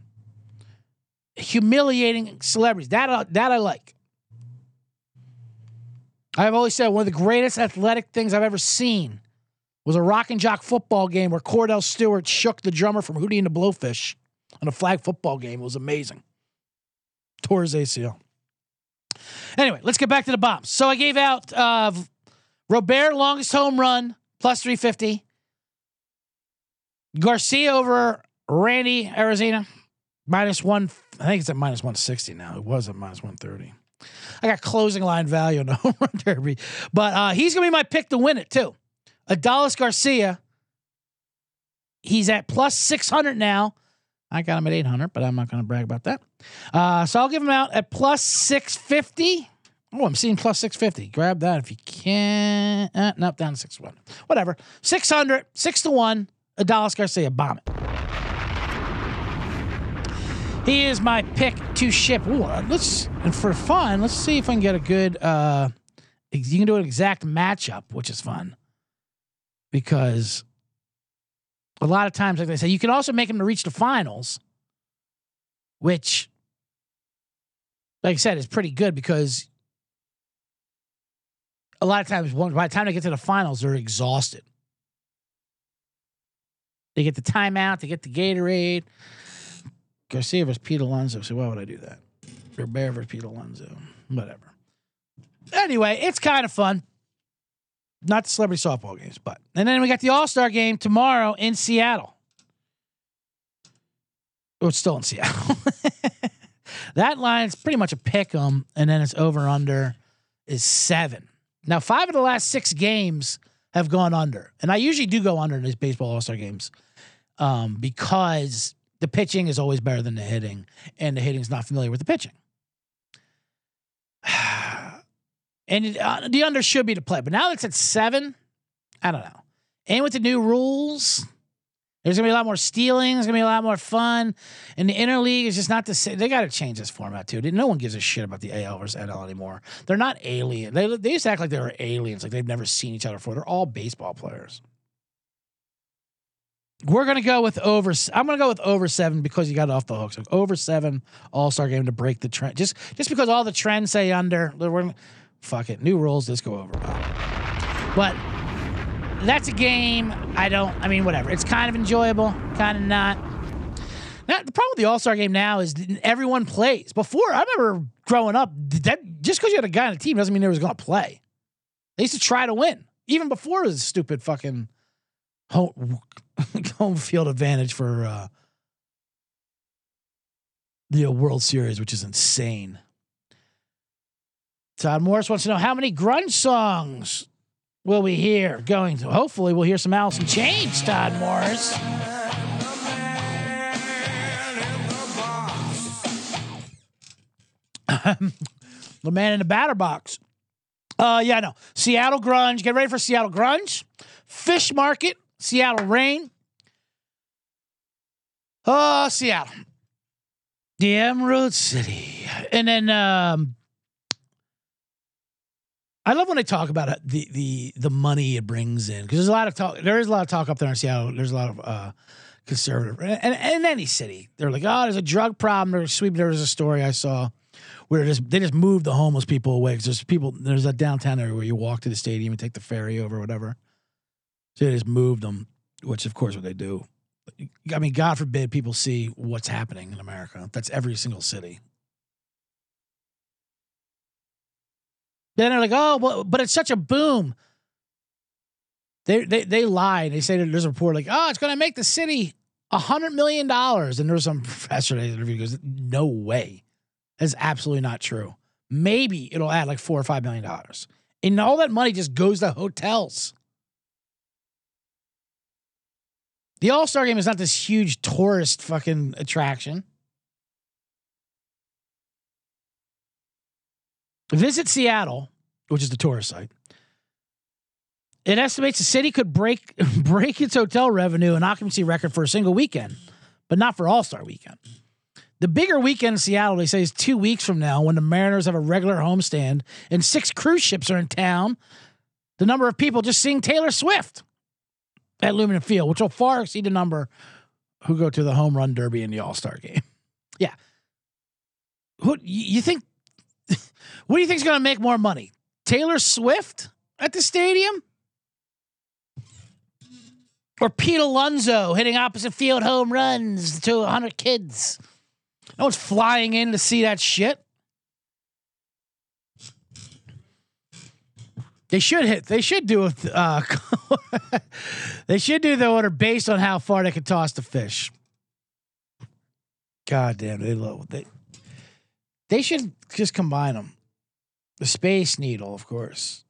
[SPEAKER 1] Humiliating celebrities. That, uh, that I like. I've always said one of the greatest athletic things I've ever seen was a rock and jock football game where Kordell Stewart shook the drummer from Hootie and the Blowfish on a flag football game. It was amazing. Tore his ACL. Anyway, let's get back to the bombs. So I gave out uh, Robert longest home run plus 350. Garcia over Randy Arozarena minus one. I think it's at minus 160 now. It was at minus 130. I got closing line value on the home run derby, but uh, he's gonna be my pick to win it too. Adolis Garcia. He's at plus 600 now. I got him at 800, but I'm not going to brag about that. Uh, so I'll give him out at plus 650. Oh, I'm seeing plus 650. Grab that if you can. Uh, nope, down to 6-1. Whatever. 600, 6 to 1. Adolis Garcia. Bomb it. He is my pick to ship. Ooh, uh, let's and for fun, let's see if I can get a good. Uh, you can do an exact matchup, which is fun because a lot of times, like they say, you can also make him to reach the finals, which, like I said, is pretty good because a lot of times, by the time they get to the finals, they're exhausted. They get the timeout, they get the Gatorade. Garcia versus Pete Alonso. So why would I do that? Robert versus Pete Alonso. Whatever. Anyway, it's kind of fun. Not the celebrity softball games, but and then we got the All Star game tomorrow in Seattle. Oh, it's still in Seattle. that line's pretty much a pick 'em, and then it's over under is seven. Now, five of the last six games have gone under, and I usually do go under in these baseball All Star games um, because the pitching is always better than the hitting, and the hitting's not familiar with the pitching. and it, uh, the under should be to play, but now it's at seven. I don't know. And with the new rules, there's gonna be a lot more stealing. There's gonna be a lot more fun, and the interleague is just not the same. They got to change this format too. No one gives a shit about the AL versus NL anymore. They're not alien. They they used to act like they were aliens, like they've never seen each other before. They're all baseball players. We're gonna go with over. I'm gonna go with over seven because you got it off the hook. So over seven All Star game to break the trend. Just just because all the trends say under. We're fuck it. New rules. Let's go over. But that's a game. I don't. I mean, whatever. It's kind of enjoyable, kind of not. Now, the problem with the All Star game now is everyone plays. Before, I remember growing up, that just because you had a guy on the team doesn't mean they was going to play. They used to try to win, even before it was stupid fucking home, home field advantage for uh, the World Series, which is insane. Todd Morris wants to know how many grunge songs will we hear going to? Hopefully, we'll hear some in Chains, Todd Morris. the man in the batter box. Uh, yeah, no. Seattle grunge. Get ready for Seattle grunge. Fish market. Seattle rain. Oh, Seattle. The Emerald City. And then um, I love when they talk about it, the the the money it brings in because there's a lot of talk. There is a lot of talk up there in Seattle. There's a lot of uh, conservative, and, and in any city, they're like, oh, there's a drug problem. There's sweeping. There was a story I saw where just they just moved the homeless people away because there's people. There's a downtown area where you walk to the stadium and take the ferry over, or whatever. So they just moved them, which of course what they do. I mean, God forbid people see what's happening in America. That's every single city. Then they're like, oh, but, but it's such a boom. They they they lie. They say there's a report like, oh, it's going to make the city a hundred million dollars. And there was some professor that interview goes, no way, that's absolutely not true. Maybe it'll add like four or five million dollars, and all that money just goes to hotels. The All Star Game is not this huge tourist fucking attraction. Visit Seattle, which is the tourist site. It estimates the city could break break its hotel revenue and occupancy record for a single weekend, but not for All Star Weekend. The bigger weekend in Seattle, they say, is two weeks from now when the Mariners have a regular homestand and six cruise ships are in town. The number of people just seeing Taylor Swift at Lumen Field, which will far exceed the number who go to the home run derby in the All Star game. Yeah. Who you think what do you think is going to make more money? Taylor Swift at the stadium? Or Pete Alonso hitting opposite field home runs to 100 kids? No one's flying in to see that shit. They should hit. They should do it. Uh, they should do the order based on how far they can toss the fish. God damn, they love they. They should just combine them. The Space Needle, of course.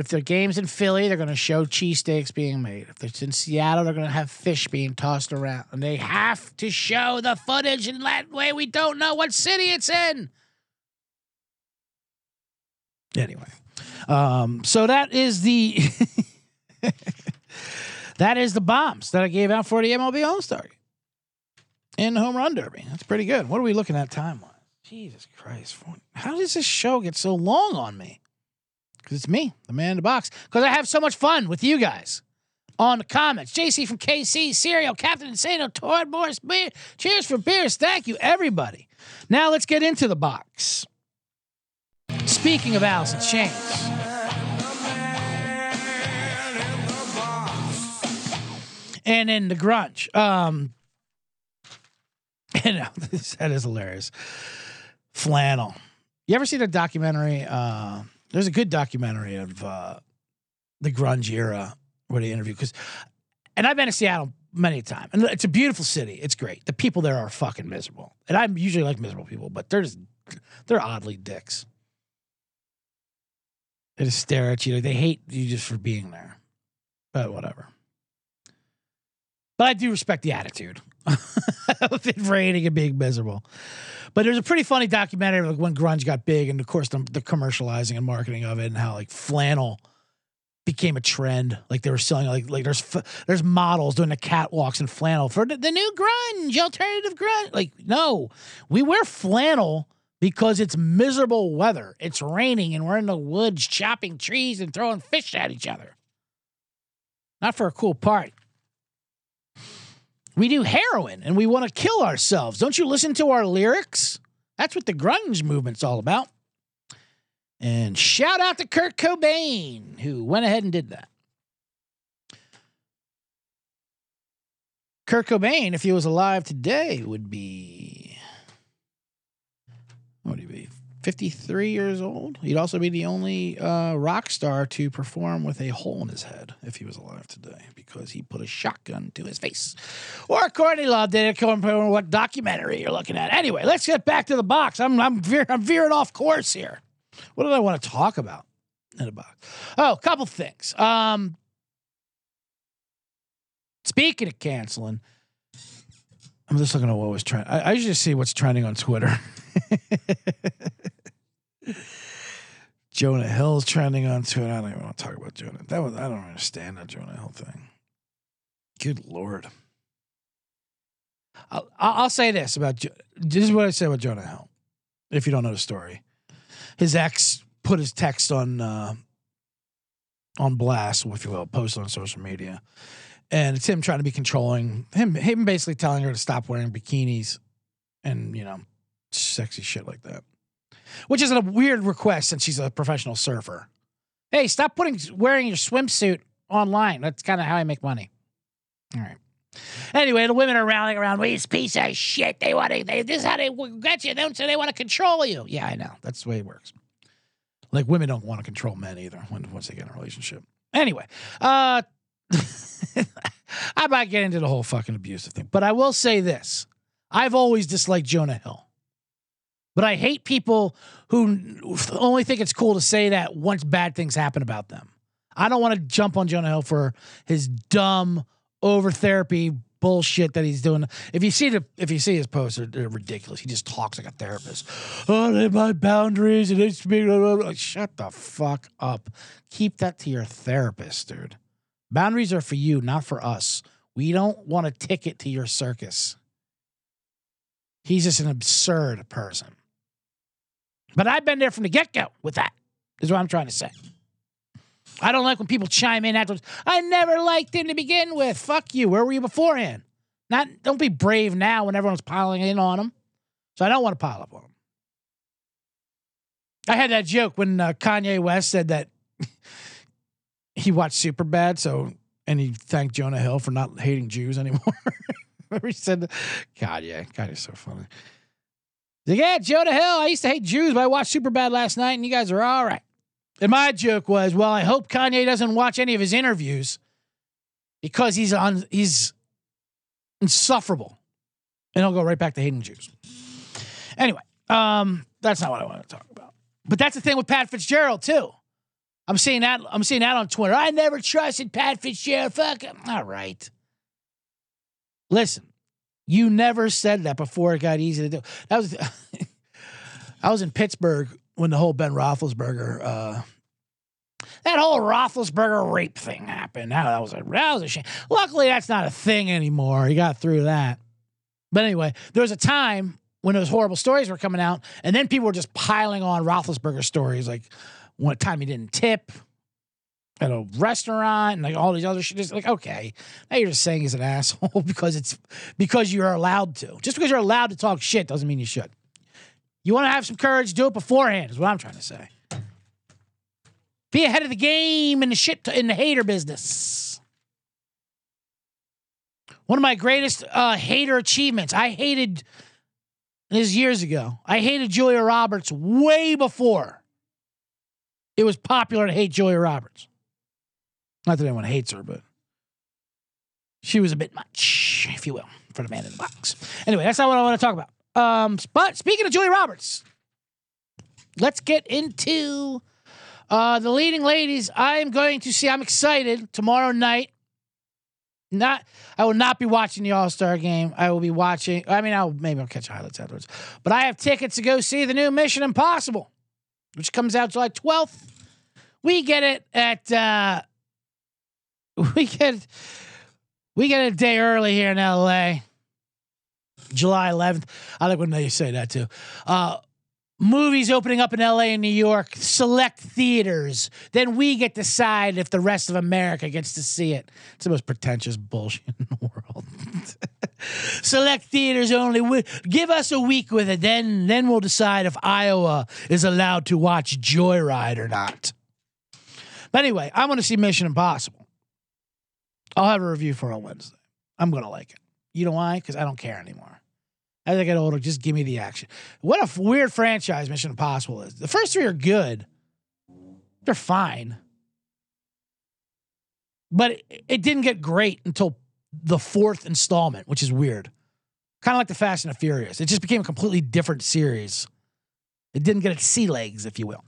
[SPEAKER 1] If their game's in Philly, they're going to show cheesesteaks being made. If it's in Seattle, they're going to have fish being tossed around. And they have to show the footage in that way we don't know what city it's in. Anyway, um, so that is the that is the bombs that I gave out for the MLB All Star in home run derby. That's pretty good. What are we looking at time wise? Jesus Christ! How does this show get so long on me? Because it's me, the man in the box. Because I have so much fun with you guys on the comments. JC from KC, Serial, Captain Insano, Todd Morris, Beer. Cheers for beers. Thank you, everybody. Now let's get into the box. Speaking of Alice in Chains. And in the grunge. Um, and that is hilarious. Flannel. You ever seen a documentary? Uh, there's a good documentary of uh, the grunge era where they interview because, and I've been to Seattle many times, and it's a beautiful city. It's great. The people there are fucking miserable, and I usually like miserable people, but they're just they're oddly dicks. They just stare at you. They hate you just for being there, but whatever. But I do respect the attitude. of it raining and being miserable. But there's a pretty funny documentary like when grunge got big, and of course the, the commercializing and marketing of it, and how like flannel became a trend. Like they were selling like like there's there's models doing the catwalks in flannel for the, the new grunge, alternative grunge. Like no, we wear flannel because it's miserable weather. It's raining and we're in the woods chopping trees and throwing fish at each other. Not for a cool party. We do heroin and we want to kill ourselves. Don't you listen to our lyrics? That's what the grunge movement's all about. And shout out to Kurt Cobain, who went ahead and did that. Kurt Cobain, if he was alive today, would be what would he be? 53 years old. He'd also be the only uh, rock star to perform with a hole in his head if he was alive today because he put a shotgun to his face. Or Courtney Love did it, according to what documentary you're looking at. Anyway, let's get back to the box. I'm, I'm, veer, I'm veering off course here. What did I want to talk about in the box? Oh, a couple things. Um, speaking of canceling, I'm just looking at what was trending. I, I usually see what's trending on Twitter. Jonah Hill's trending on Twitter. I don't even want to talk about Jonah. That was I don't understand that Jonah Hill thing. Good lord. I'll, I'll say this about this is what I say about Jonah Hill. If you don't know the story, his ex put his text on uh, on blast, if you will, posted on social media, and it's him trying to be controlling him. Him basically telling her to stop wearing bikinis, and you know, sexy shit like that. Which is a weird request since she's a professional surfer. Hey, stop putting wearing your swimsuit online. That's kind of how I make money. All right. Anyway, the women are rallying around. We piece of shit. They want to. They, this is how they get you. Don't say they want to control you. Yeah, I know. That's the way it works. Like women don't want to control men either when once they get in a relationship. Anyway, uh, I might get into the whole fucking abusive thing, but I will say this: I've always disliked Jonah Hill. But I hate people who only think it's cool to say that once bad things happen about them. I don't want to jump on Jonah Hill for his dumb over therapy bullshit that he's doing. If you see the if you see his posts, they're, they're ridiculous. He just talks like a therapist. Oh, they my boundaries and it's me. shut the fuck up. Keep that to your therapist, dude. Boundaries are for you, not for us. We don't want a ticket to your circus. He's just an absurd person. But I've been there from the get go with that, is what I'm trying to say. I don't like when people chime in afterwards. I never liked him to begin with. Fuck you. Where were you beforehand? Not don't be brave now when everyone's piling in on him. So I don't want to pile up on him. I had that joke when uh, Kanye West said that he watched Superbad, so and he thanked Jonah Hill for not hating Jews anymore. He said, God, yeah, God is so funny. Like, yeah, Jonah Hill, I used to hate Jews, but I watched Superbad last night, and you guys are all right. And my joke was, well, I hope Kanye doesn't watch any of his interviews because he's on he's insufferable. And he'll go right back to hating Jews. Anyway, um, that's not what I want to talk about. But that's the thing with Pat Fitzgerald, too. I'm seeing that I'm seeing that on Twitter. I never trusted Pat Fitzgerald. Fuck him. All right. Listen, you never said that before it got easy to do. That was I was in Pittsburgh when the whole Ben Roethlisberger, uh, that whole Roethlisberger rape thing happened. That, that was a that was a shame. Luckily, that's not a thing anymore. He got through that. But anyway, there was a time when those horrible stories were coming out, and then people were just piling on Roethlisberger stories, like one time he didn't tip at a restaurant and like all these other shit. Just like, okay, now you're just saying he's an asshole because it's because you're allowed to. Just because you're allowed to talk shit doesn't mean you should. You want to have some courage, do it beforehand, is what I'm trying to say. Be ahead of the game in the shit in the hater business. One of my greatest uh, hater achievements. I hated this years ago. I hated Julia Roberts way before it was popular to hate Julia Roberts. Not that anyone hates her, but she was a bit much, if you will, for the man in the box. Anyway, that's not what I want to talk about. Um, but speaking of Julie Roberts, let's get into uh, the leading ladies. I am going to see. I'm excited tomorrow night. Not, I will not be watching the All Star game. I will be watching. I mean, I'll maybe I'll catch highlights afterwards. But I have tickets to go see the new Mission Impossible, which comes out July twelfth. We get it at. uh We get. We get a day early here in LA. July 11th. I like when they say that too. Uh, movies opening up in LA and New York, select theaters. Then we get to decide if the rest of America gets to see it. It's the most pretentious bullshit in the world. select theaters only. Give us a week with it. Then, then we'll decide if Iowa is allowed to watch Joyride or not. But anyway, I want to see Mission Impossible. I'll have a review for on Wednesday. I'm to like it. You know why? Because I don't care anymore. As I get older, just give me the action. What a f- weird franchise Mission Impossible is. The first three are good, they're fine. But it, it didn't get great until the fourth installment, which is weird. Kind of like the Fast and the Furious. It just became a completely different series. It didn't get its sea legs, if you will.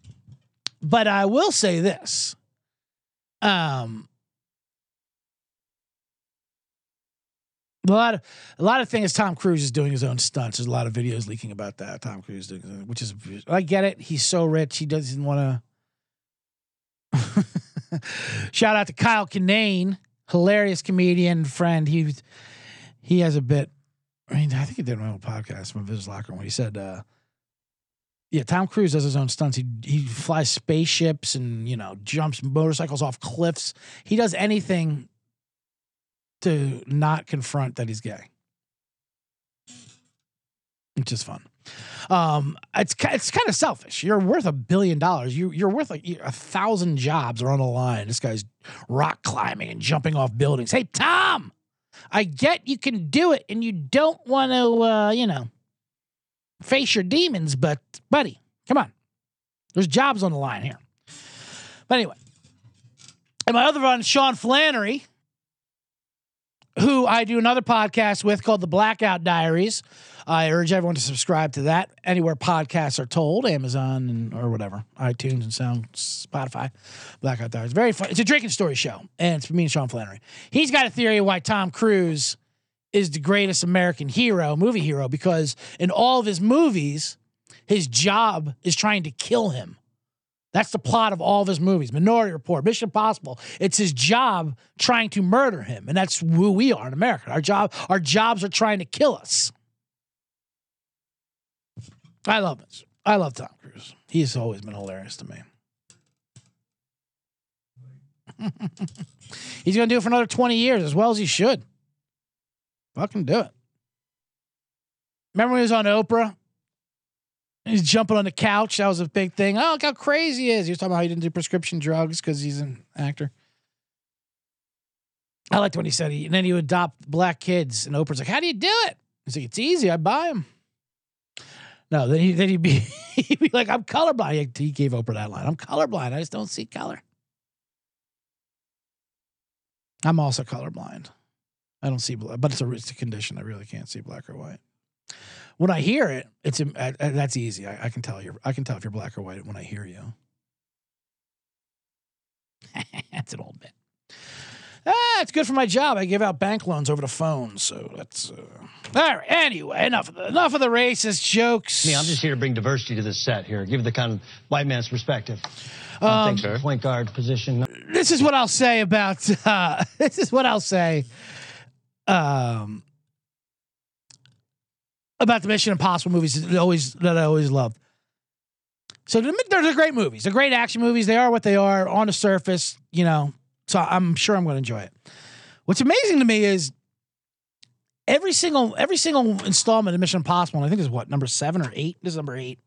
[SPEAKER 1] But I will say this. Um, a lot of a lot of things Tom Cruise is doing his own stunts. There's a lot of videos leaking about that. Tom Cruise doing, which is I get it. He's so rich, he doesn't want to. Shout out to Kyle Kinane, hilarious comedian friend. He he has a bit. I mean, I think he did my podcast from Visit Locker when he said, uh, "Yeah, Tom Cruise does his own stunts. He he flies spaceships and you know jumps motorcycles off cliffs. He does anything to not confront that he's gay. Which is fun. Um, it's it's kind of selfish. You're worth a billion dollars. You you're worth like a thousand jobs are on the line. This guy's rock climbing and jumping off buildings. Hey Tom, I get you can do it, and you don't want to, uh, you know, face your demons, but buddy, come on. There's jobs on the line here. But anyway, and my other one, Sean Flannery, who I do another podcast with called The Blackout Diaries. I urge everyone to subscribe to that anywhere podcasts are told, Amazon and or whatever, iTunes and Sound, Spotify. Blackout Diaries, very fun. It's a drinking story show, and it's for me and Sean Flannery. He's got a theory why Tom Cruise is the greatest American hero, movie hero, because in all of his movies, his job is trying to kill him. That's the plot of all of his movies. Minority Report, Mission Impossible. It's his job trying to murder him, and that's who we are in America. Our job, our jobs are trying to kill us. I love this. I love Tom Cruise. He's always been hilarious to me. He's gonna do it for another twenty years, as well as he should. Fucking do it. Remember when he was on Oprah? He's jumping on the couch. That was a big thing. Oh, look how crazy he is. He was talking about how he didn't do prescription drugs because he's an actor. I liked when he said he, and then he would adopt black kids. And Oprah's like, How do you do it? He's like, It's easy. I buy them. No, then, he, then he'd, be, he'd be like, I'm colorblind. He gave Oprah that line. I'm colorblind. I just don't see color. I'm also colorblind. I don't see black, but it's a, it's a condition. I really can't see black or white. When I hear it, it's uh, uh, that's easy. I, I can tell you. I can tell if you're black or white when I hear you. that's an old bit. Ah, it's good for my job. I give out bank loans over the phone, so that's. Uh... All right. Anyway, enough of the enough of the racist jokes.
[SPEAKER 5] Me, I'm just here to bring diversity to this set here. Give the kind of white man's perspective.
[SPEAKER 1] Um,
[SPEAKER 5] Um, thanks for point guard position.
[SPEAKER 1] this is what I'll say about uh, this is what I'll say um, about the Mission Impossible movies that always that I always loved. So they're, they're great movies. They're great action movies. They are what they are on the surface, you know. So I'm sure I'm going to enjoy it. What's amazing to me is every single every single installment of Mission Impossible. and I think is what number seven or eight. This is number eight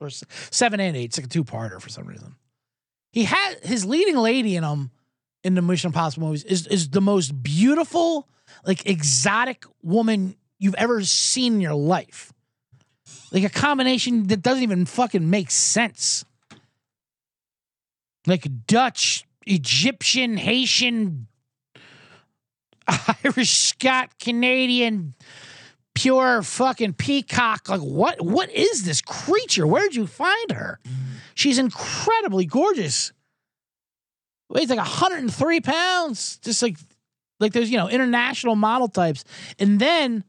[SPEAKER 1] or seven and eight. It's like a two parter for some reason. He had his leading lady in them in the Mission Impossible movies is is the most beautiful, like exotic woman you've ever seen in your life. Like a combination that doesn't even fucking make sense. Like Dutch, Egyptian, Haitian, Irish, Scot, Canadian, pure fucking peacock. Like what? What is this creature? Where'd you find her? She's incredibly gorgeous. Weighs like 103 pounds. Just like like those you know international model types, and then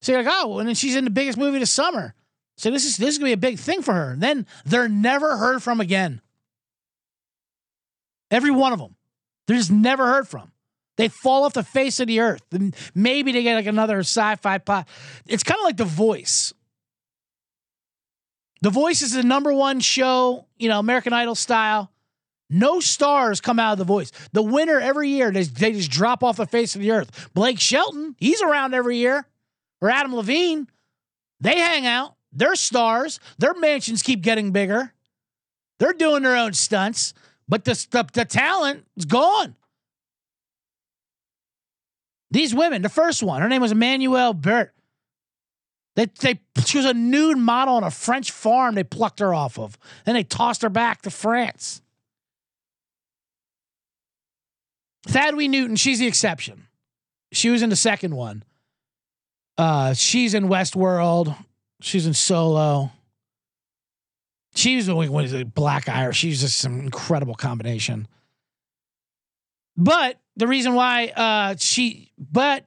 [SPEAKER 1] say like oh, and then she's in the biggest movie this summer. So this is this is gonna be a big thing for her. then they're never heard from again. Every one of them, they're just never heard from. They fall off the face of the earth. Then maybe they get like another sci-fi pot. It's kind of like The Voice. The Voice is the number one show, you know, American Idol style. No stars come out of The Voice. The winner every year, they, they just drop off the face of the earth. Blake Shelton, he's around every year. Or Adam Levine, they hang out. They're stars. Their mansions keep getting bigger. They're doing their own stunts, but the, the, the talent is gone. These women, the first one, her name was Emmanuelle Béart. They, they, she was a nude model on a French farm they plucked her off of. Then they tossed her back to France. Thandiwe Newton, she's the exception. She was in the second one. Uh, she's in Westworld. She's in Solo. She's the one the black Irish. She's just some incredible combination. But the reason why uh, she, but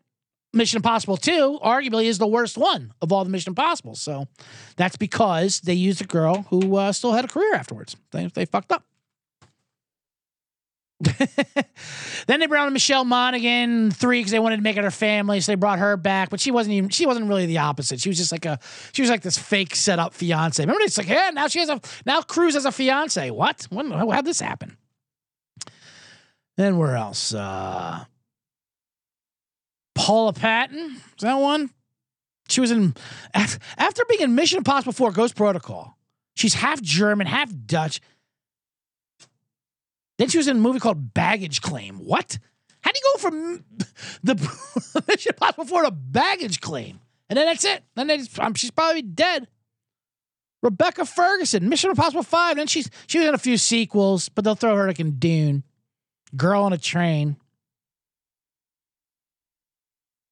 [SPEAKER 1] Mission Impossible 2 arguably is the worst one of all the Mission Impossibles. So that's because they used a girl who uh, still had a career afterwards. They, they fucked up. then they brought Michelle Monaghan three because they wanted to make it her family, so they brought her back. But she wasn't even she wasn't really the opposite. She was just like a she was like this fake set up fiance. Remember, it's like yeah, now she has a now Cruise has a fiance. What? When how'd this happen? Then where else? Uh Paula Patton is that one? She was in after being in Mission Impossible 4 Ghost Protocol. She's half German, half Dutch. Then she was in a movie called Baggage Claim. What? How do you go from the Mission Impossible 4 to Baggage Claim? And then that's it. Then just, um, she's probably dead. Rebecca Ferguson, Mission Impossible 5. Then she's she was in a few sequels, but they'll throw her like in Dune. Girl on a Train.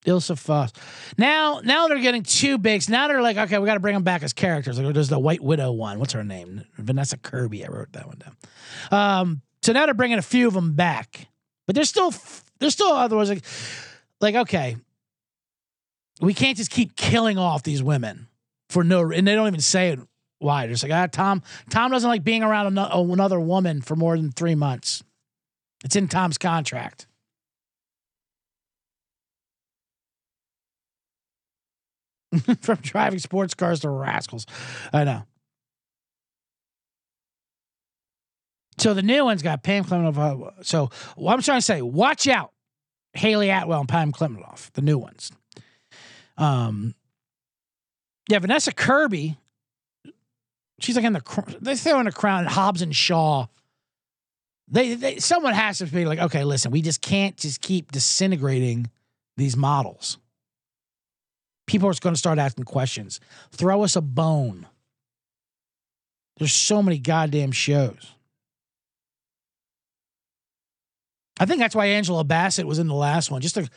[SPEAKER 1] Ilsa Faust. Now, now they're getting too big. Now they're like, okay, we got to bring them back as characters. Like there's the White Widow one. What's her name? Vanessa Kirby. I wrote that one down. Um, so now they're bringing a few of them back, but there's still there's still otherwise like like okay, we can't just keep killing off these women for no and they don't even say it why. They're just like ah Tom Tom doesn't like being around another woman for more than three months. It's in Tom's contract. From driving sports cars to rascals. I know. So the new one's got Pam Klementieff. So what I'm trying to say, watch out, Hayley Atwell and Pam Klementieff, the new ones. Um, yeah, Vanessa Kirby. She's like in the they throw in the crown. Hobbs and Shaw. They, they someone has to be like, okay, listen, we just can't just keep disintegrating these models. People are going to start asking questions. Throw us a bone. There's so many goddamn shows. I think that's why Angela Bassett was in the last one. Just to,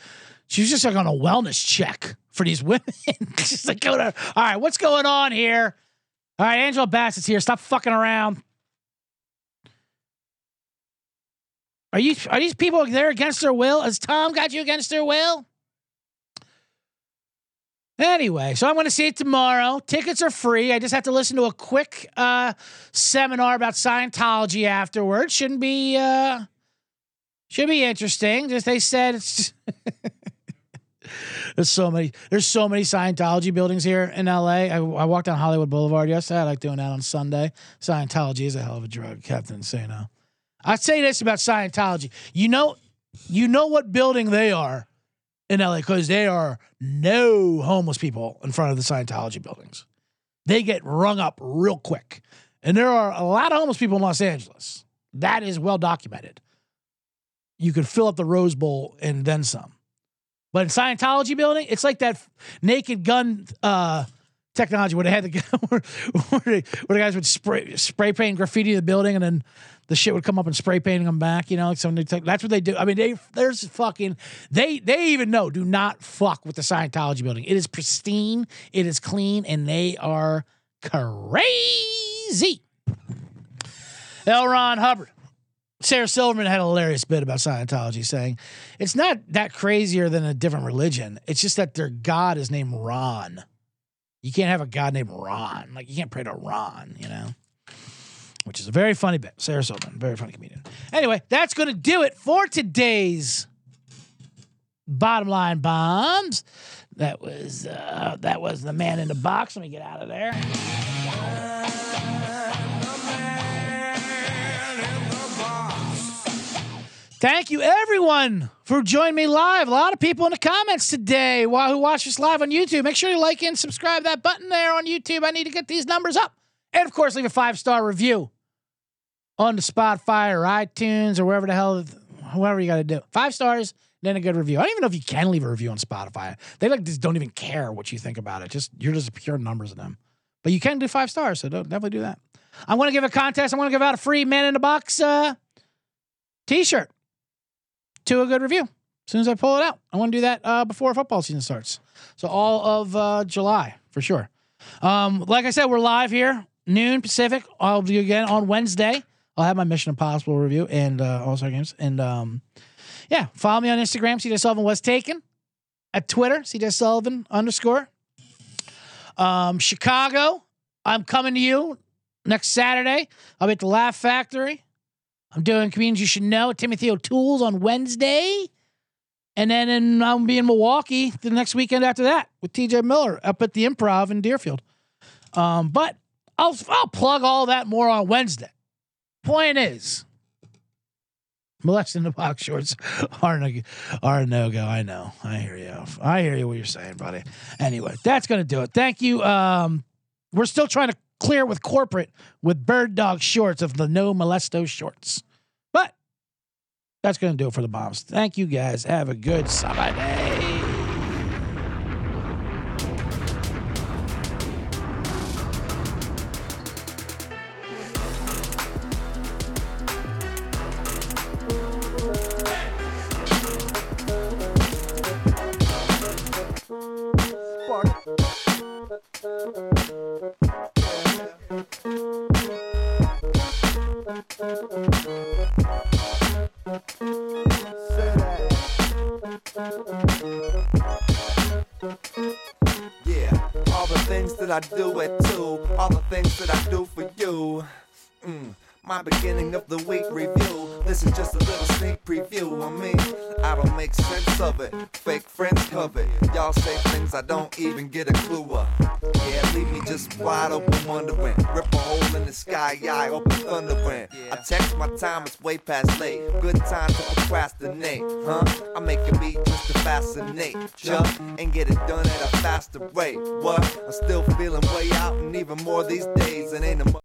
[SPEAKER 1] she was just like on a wellness check for these women. just like go to, all right, what's going on here? All right, Angela Bassett's here. Stop fucking around. Are you are these people there against their will? Has Tom got you against their will? Anyway, so I'm going to see it tomorrow. Tickets are free. I just have to listen to a quick uh, seminar about Scientology afterwards. Shouldn't be uh, should be interesting. Just they said it's there's so many there's so many Scientology buildings here in LA. I, I walked down Hollywood Boulevard yesterday. I like doing that on Sunday. Scientology is a hell of a drug, Captain Sano. I'd say this about Scientology. You know, you know what building they are in LA because they are no homeless people in front of the Scientology buildings. They get rung up real quick. And there are a lot of homeless people in Los Angeles. That is well documented you could fill up the Rose Bowl and then some. But in Scientology building, it's like that naked gun uh, technology where they had the where, where, the guys would spray spray paint graffiti the building and then the shit would come up and spray painting them back. You know, like something. That's what they do. I mean, they there's fucking they they even know do not fuck with the Scientology building. It is pristine, it is clean, and they are crazy. L. Ron Hubbard Sarah Silverman had a hilarious bit about Scientology saying it's not that crazier than a different religion. It's just that their God is named Ron. You can't have a God named Ron. Like you can't pray to Ron, you know? Which is a very funny bit. Sarah Silverman, very funny comedian. Anyway, that's going to do it for today's bottom line bombs. That was uh, that was the man in the box. Let me get out of there. Thank you, everyone, for joining me live. A lot of people in the comments today who watch us live on YouTube. Make sure you like and subscribe that button there on YouTube. I need to get these numbers up. And of course, leave a five star review on the Spotify or iTunes or wherever the hell, whoever you got to do. Five stars, then a good review. I don't even know if you can leave a review on Spotify. They like just don't even care what you think about it. Just you're just pure numbers of them. But you can do five stars, so don't definitely do that. I'm going to give a contest. I'm going to give out a free Man in the Box uh, T-shirt to a good review. As soon as I pull it out, I want to do that uh, before football season starts. So all of uh, July for sure. Um, like I said, we're live here noon Pacific. I'll do again on Wednesday. I'll have my Mission Impossible review and uh, All Star games. And um, yeah, follow me on Instagram. CJ Sullivan was taken. At Twitter, CJ Sullivan underscore. Um, Chicago, I'm coming to you next Saturday. I'll be at the Laugh Factory. I'm doing comedians you should know. Timothy O'Toole's on Wednesday. And then in, I'll be in Milwaukee the next weekend after that with TJ Miller up at the Improv in Deerfield. Um, but I'll I'll plug all that more on Wednesday. Point is, molesting the box shorts are no, are no go. I know. I hear you. I hear you what you're saying, buddy. Anyway, that's gonna do it. Thank you. Um, we're still trying to clear with corporate with bird dog shorts of the no molesto shorts. But that's gonna do it for the bombs. Thank you guys. Have a good summer day.
[SPEAKER 9] Yeah, all the things that I do at two, all the things that I do for you. Mm, my beginning of the week review. This is just a little sneak preview. I me. I don't make sense of it. Fake friends covered. Y'all say things I don't even get a clue of. Yeah, leave me just wide open wondering. Rip a hole in the sky, I open thundering. I text my time, it's way past late. Good time to procrastinate, huh? I make a beat just to fascinate, ya, and get it done at a faster rate. What? I'm still feeling way out, and even more these days, and ain't a